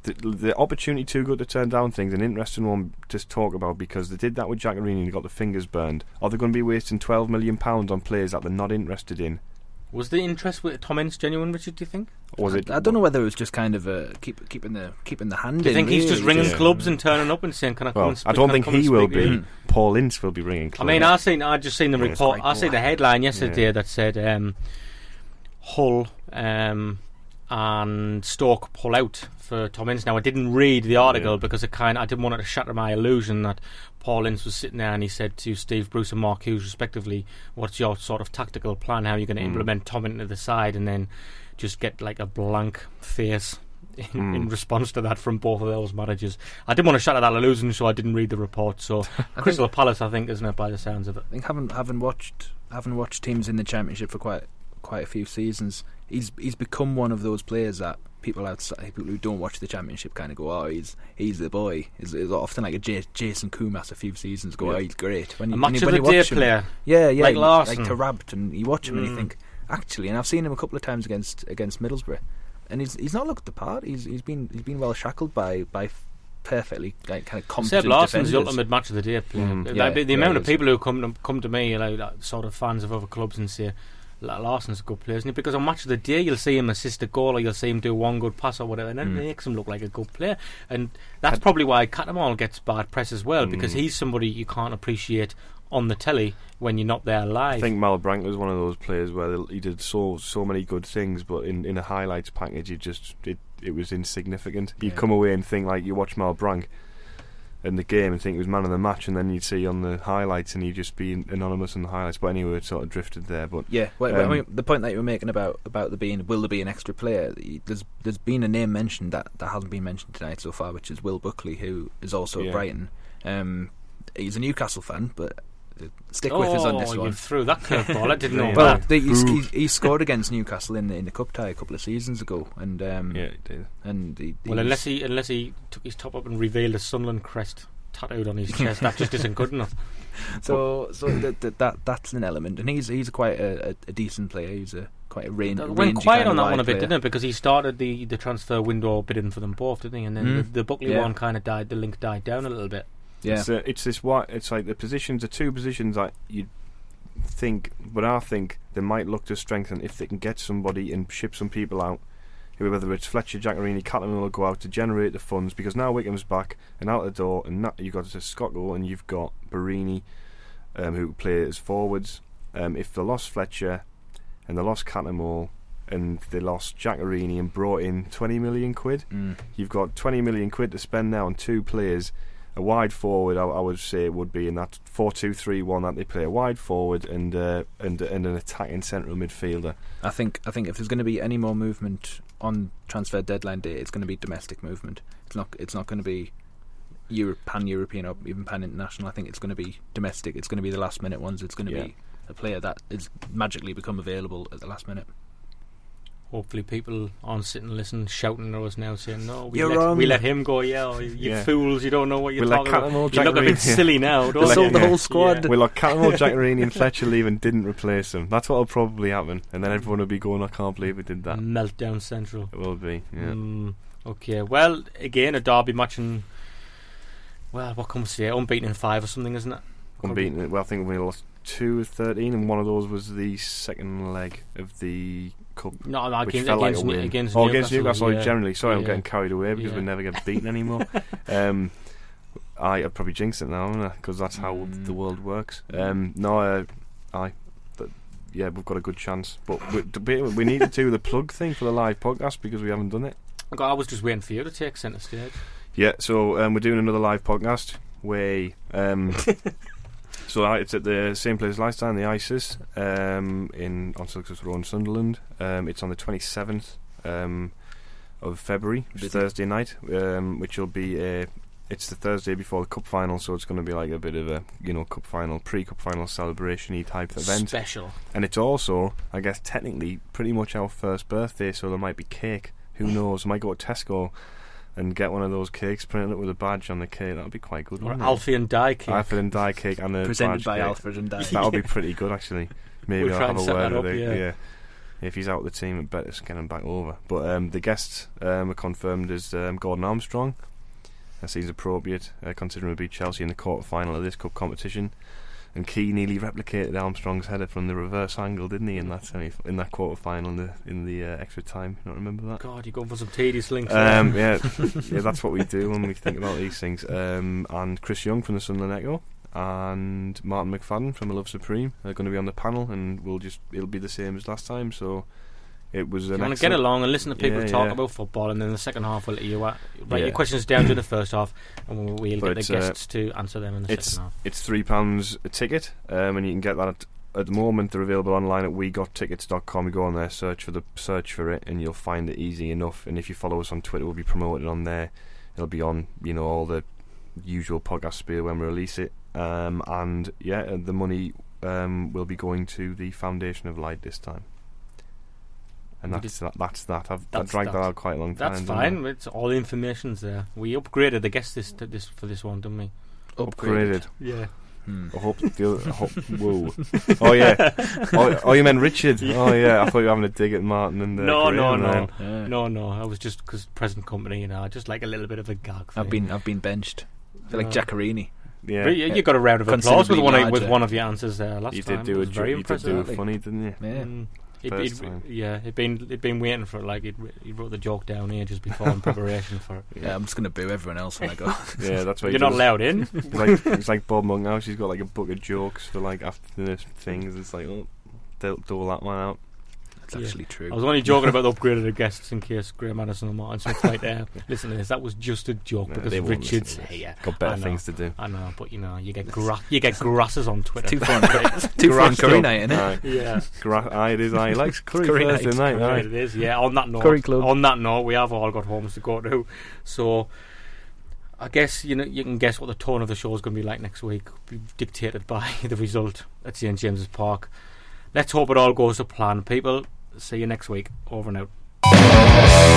the, the opportunity too good to turn down things. An interesting one to talk about because they did that with Giaccherini and got the fingers burned. Are they going to be wasting twelve million pounds on players that they're not interested in? Was the interest with Tom Ince genuine, Richard? Do you think? Or was it? I don't know whether it was just kind of a keep keeping the keeping the hand. Do you in, think he's just ringing Yeah. clubs and turning up and saying, "Can I come Well, and speak?" I don't think he will speak to you?" be. Paul Ince will be ringing. I mean, I seen I just seen the Yeah, report. quite I seen the headline yesterday Yeah. that said um, Hull um, and Stoke pull out for Tom Ince. Now I didn't read the article Yeah. because it kind I didn't want it to shatter my illusion that Paul Ince was sitting there and he said to Steve Bruce and Mark Hughes respectively, "What's your sort of tactical plan? How are you going to Mm. implement Tom into the side?" And then just get like a blank face. In, Mm. in response to that from both of those managers, I didn't want to shatter that illusion, so I didn't read the report. So, (laughs) Crystal Palace, I think, isn't it, by the sounds of it? I think having having watched having watched teams in the championship for quite quite a few seasons, he's he's become one of those players that people outside people who don't watch the championship kind of go, oh, he's he's the boy. It's, it's often like a J- Jason Koumas a few seasons ago. Yeah. Oh, he's great. When A you, match when you, of when the you day watch him, player. yeah, yeah, like you- Larsson. like to and You watch him and you Mm. think actually, and I've seen him a couple of times against against Middlesbrough, and he's he's not looked the part. He's he's been he's been well shackled by by perfectly like kind of competent Seb Larsson's the ultimate match of the day player. Mm. Like, Yeah, the the yeah, amount of people who come to, come to me, like, like sort of fans of other clubs, and say "La- Larsson's a good player, isn't he? Because on match of the day, you'll see him assist a goal, or you'll see him do one good pass or whatever, and then Mm. it makes him look like a good player. And that's probably why Cattermole gets bad press as well, because Mm. he's somebody you can't appreciate on the telly when you're not there live. I think Malbranque was one of those players where he did so so many good things, but in, in a highlights package, it just it it was insignificant. Yeah. come away and think like you watch Malbranque in the game and think he was man of the match, and then you'd see on the highlights and he'd just be anonymous in the highlights. But anyway, it sort of drifted there. But Yeah, well, well, Um, I mean, the point that you were making about about there being will there be an extra player? There's there's been a name mentioned that that hasn't been mentioned tonight so far, which is Will Buckley, who is also Yeah. at Brighton. Um, he's a Newcastle fan, but stick with us on oh, this you one. threw that curveball. I didn't (laughs) know Well, that. the, he's, Boo. he's, he scored against Newcastle in the in the cup tie a couple of seasons ago, and um, yeah, it did. and he, Well, unless he unless he took his top up and revealed a Sunderland crest tattooed on his chest, that just isn't good enough. (laughs) so so that, that that that's an element, and he's he's quite a, a, a decent player. He's a quite a range. Went quiet on that one a bit, didn't it? Because he started the, the transfer window bidding for them both, didn't he? And then Mm. the, the Buckley Yeah. one kind of died. The link died down a little bit. Yeah, It's, uh, it's this what it's like the positions, the two positions that you think, but I think they might look to strengthen if they can get somebody and ship some people out. Whether it's Fletcher, Giaccherini, Catlin will go out to generate the funds because now Wickham's back and out the door, and you've got to Scocco and you've got Borini, um, who play as forwards. Um, if they lost Fletcher and they lost Cattermole and they lost Giaccherini and brought in 20 million quid, Mm. You've got 20 million quid to spend now on two players. A wide forward, I, I would say, it would be in that 4 2 3 1 that they play. A wide forward and uh, and and an attacking central midfielder. I think I think if there's going to be any more movement on transfer deadline day, it's going to be domestic movement. It's not it's not going to be Europe, pan European or even pan international. I think it's going to be domestic. It's going to be the last minute ones. It's going to Yeah. be a player that is magically become available at the last minute. Hopefully, people aren't sitting listening, shouting at us now, saying, "No, we, You're let, wrong." we let him go." Yeah, oh, you you Yeah. fools! You don't know what you're We let talking about. Cattermole, You look a bit yeah. silly now, They don't like- you? sold the yeah. whole squad. Yeah. Well, like Cattermole, Giaccherini, and Fletcher leave and didn't replace them. That's what will probably happen. And then everyone will be going, I can't believe we did that. Meltdown Central. It will be, yeah. Mm, okay, well, again, a derby match and well, what comes to it? Unbeaten in five or something, isn't it? Unbeaten. Well, I think we lost 2 of 13, and one of those was the second leg of the Cup. No, no which against, like against, New- against oh, Newcastle. against Newcastle. yeah. Generally, sorry, I'm getting carried away because Yeah. we never get beaten anymore. (laughs) um, I I'd probably jinx it now, because that's how Mm. the world works. Um, no, uh, I. But, yeah, we've got a good chance, but we, be- we need to do the plug thing for the live podcast because we haven't done it. God, I was just waiting for you to take centre stage. Yeah, so um, we're doing another live podcast. We um, (laughs) so uh, it's at the same place last time, the ISIS um, in on Sussex Road, in Sunderland. Um, it's on the twenty seventh um, of February, which is Thursday night, um, which will be a. It's the Thursday before the cup final, so it's going to be like a bit of a you know cup final, pre-cup final celebration-y type event. Special. And it's also, I guess, technically pretty much our first birthday, so there might be cake. Who (sighs) knows? I might go to Tesco and get one of those cakes, print it with a badge on the cake. That would be quite good. Or wouldn't it? Alfie and Die Cake. Alfred and Die cake and a Presented by cake. Alfred and Di. That would be (laughs) pretty good, actually. Maybe We'll I'll have a word with it. yeah. If he's out of the team, it better get him back over. But um, the guests um, are confirmed as um, Gordon Armstrong. That seems appropriate, uh, considering we beat Chelsea in the quarter final of this cup competition. And Ki nearly replicated Armstrong's header from the reverse angle, didn't he? In that semi, in that quarter final, in the in the uh, extra time. You don't remember that? God, you're going for some tedious links. Um, yeah, (laughs) yeah, that's what we do when we think about these things. Um, and Chris Young from the Sunderland Echo and Martin McFadden from A Love Supreme are going to be on the panel, and we'll just it'll be the same as last time. So it was. You want to get along and listen to people Yeah, talk yeah. about football, and then the second half we'll let you write Yeah. your questions down during the first half, and we'll, But, get the uh, guests to answer them in the It's second half. it's three pounds a ticket, um, and you can get that at, at the moment. They're available online at wegottickets.com. You go on there, search for the search for it, and you'll find it easy enough. And if you follow us on Twitter, we'll be promoted on there. It'll be on you know all the usual podcast spiel when we release it. Um, and yeah, uh, the money um, will be going to the Foundation of Light this time. And that's that, that's that. I've, I've That's dragged that that. out quite a long time. That's didn't I? fine. It's all the information's there. We upgraded the guest this this for this one, didn't we? Upgraded. Yeah. Hmm. I hope the other, I hope, (laughs) whoa. Oh yeah. Oh, oh, you meant Richard. Oh yeah. I thought you were having a dig at Martin and uh, No, no, no. Yeah. no, no. I was just because present company, you know. I just like a little bit of a gag. I've been I've been benched. I feel like No. Giaccherini. Yeah. But you, you got a round of applause with one of, with one of your answers there last you time. did do a very you did do impressive. a funny, didn't you? Yeah. Mm. He'd, First he'd, time. yeah, he'd been he'd been waiting for it. Like he'd, he wrote the joke down ages before in (laughs) preparation for it. Yeah, I'm just gonna boo everyone else when I go. (laughs) Yeah, that's why You're not allowed in. (laughs) It's like it's like Bob Monkhouse. He's got like a book of jokes for like after the things. It's like oh, they'll dole that one out. That's Yeah. actually true. I was only joking about the upgraded guests in case Graham Madison or Martin Smith right there. Uh, (laughs) listen to this. That was just a joke No, because they won't listen Richard's here. Got better things to do. I know, but you know, you get gra- you get grasses on Twitter. Two for one, two for one Grass curry night, innit? Aye. Yeah. Gra- aye, it is. Aye, he likes curry, Curry Thursday night. night. Right, it is. Yeah. On that note, Curry Club. on that note, we have all got homes to go to. So, I guess you know you can guess what the tone of the show is going to be like next week, dictated by (laughs) the result at St James's Park. Let's hope it all goes to plan, people. See you next week. Over and out.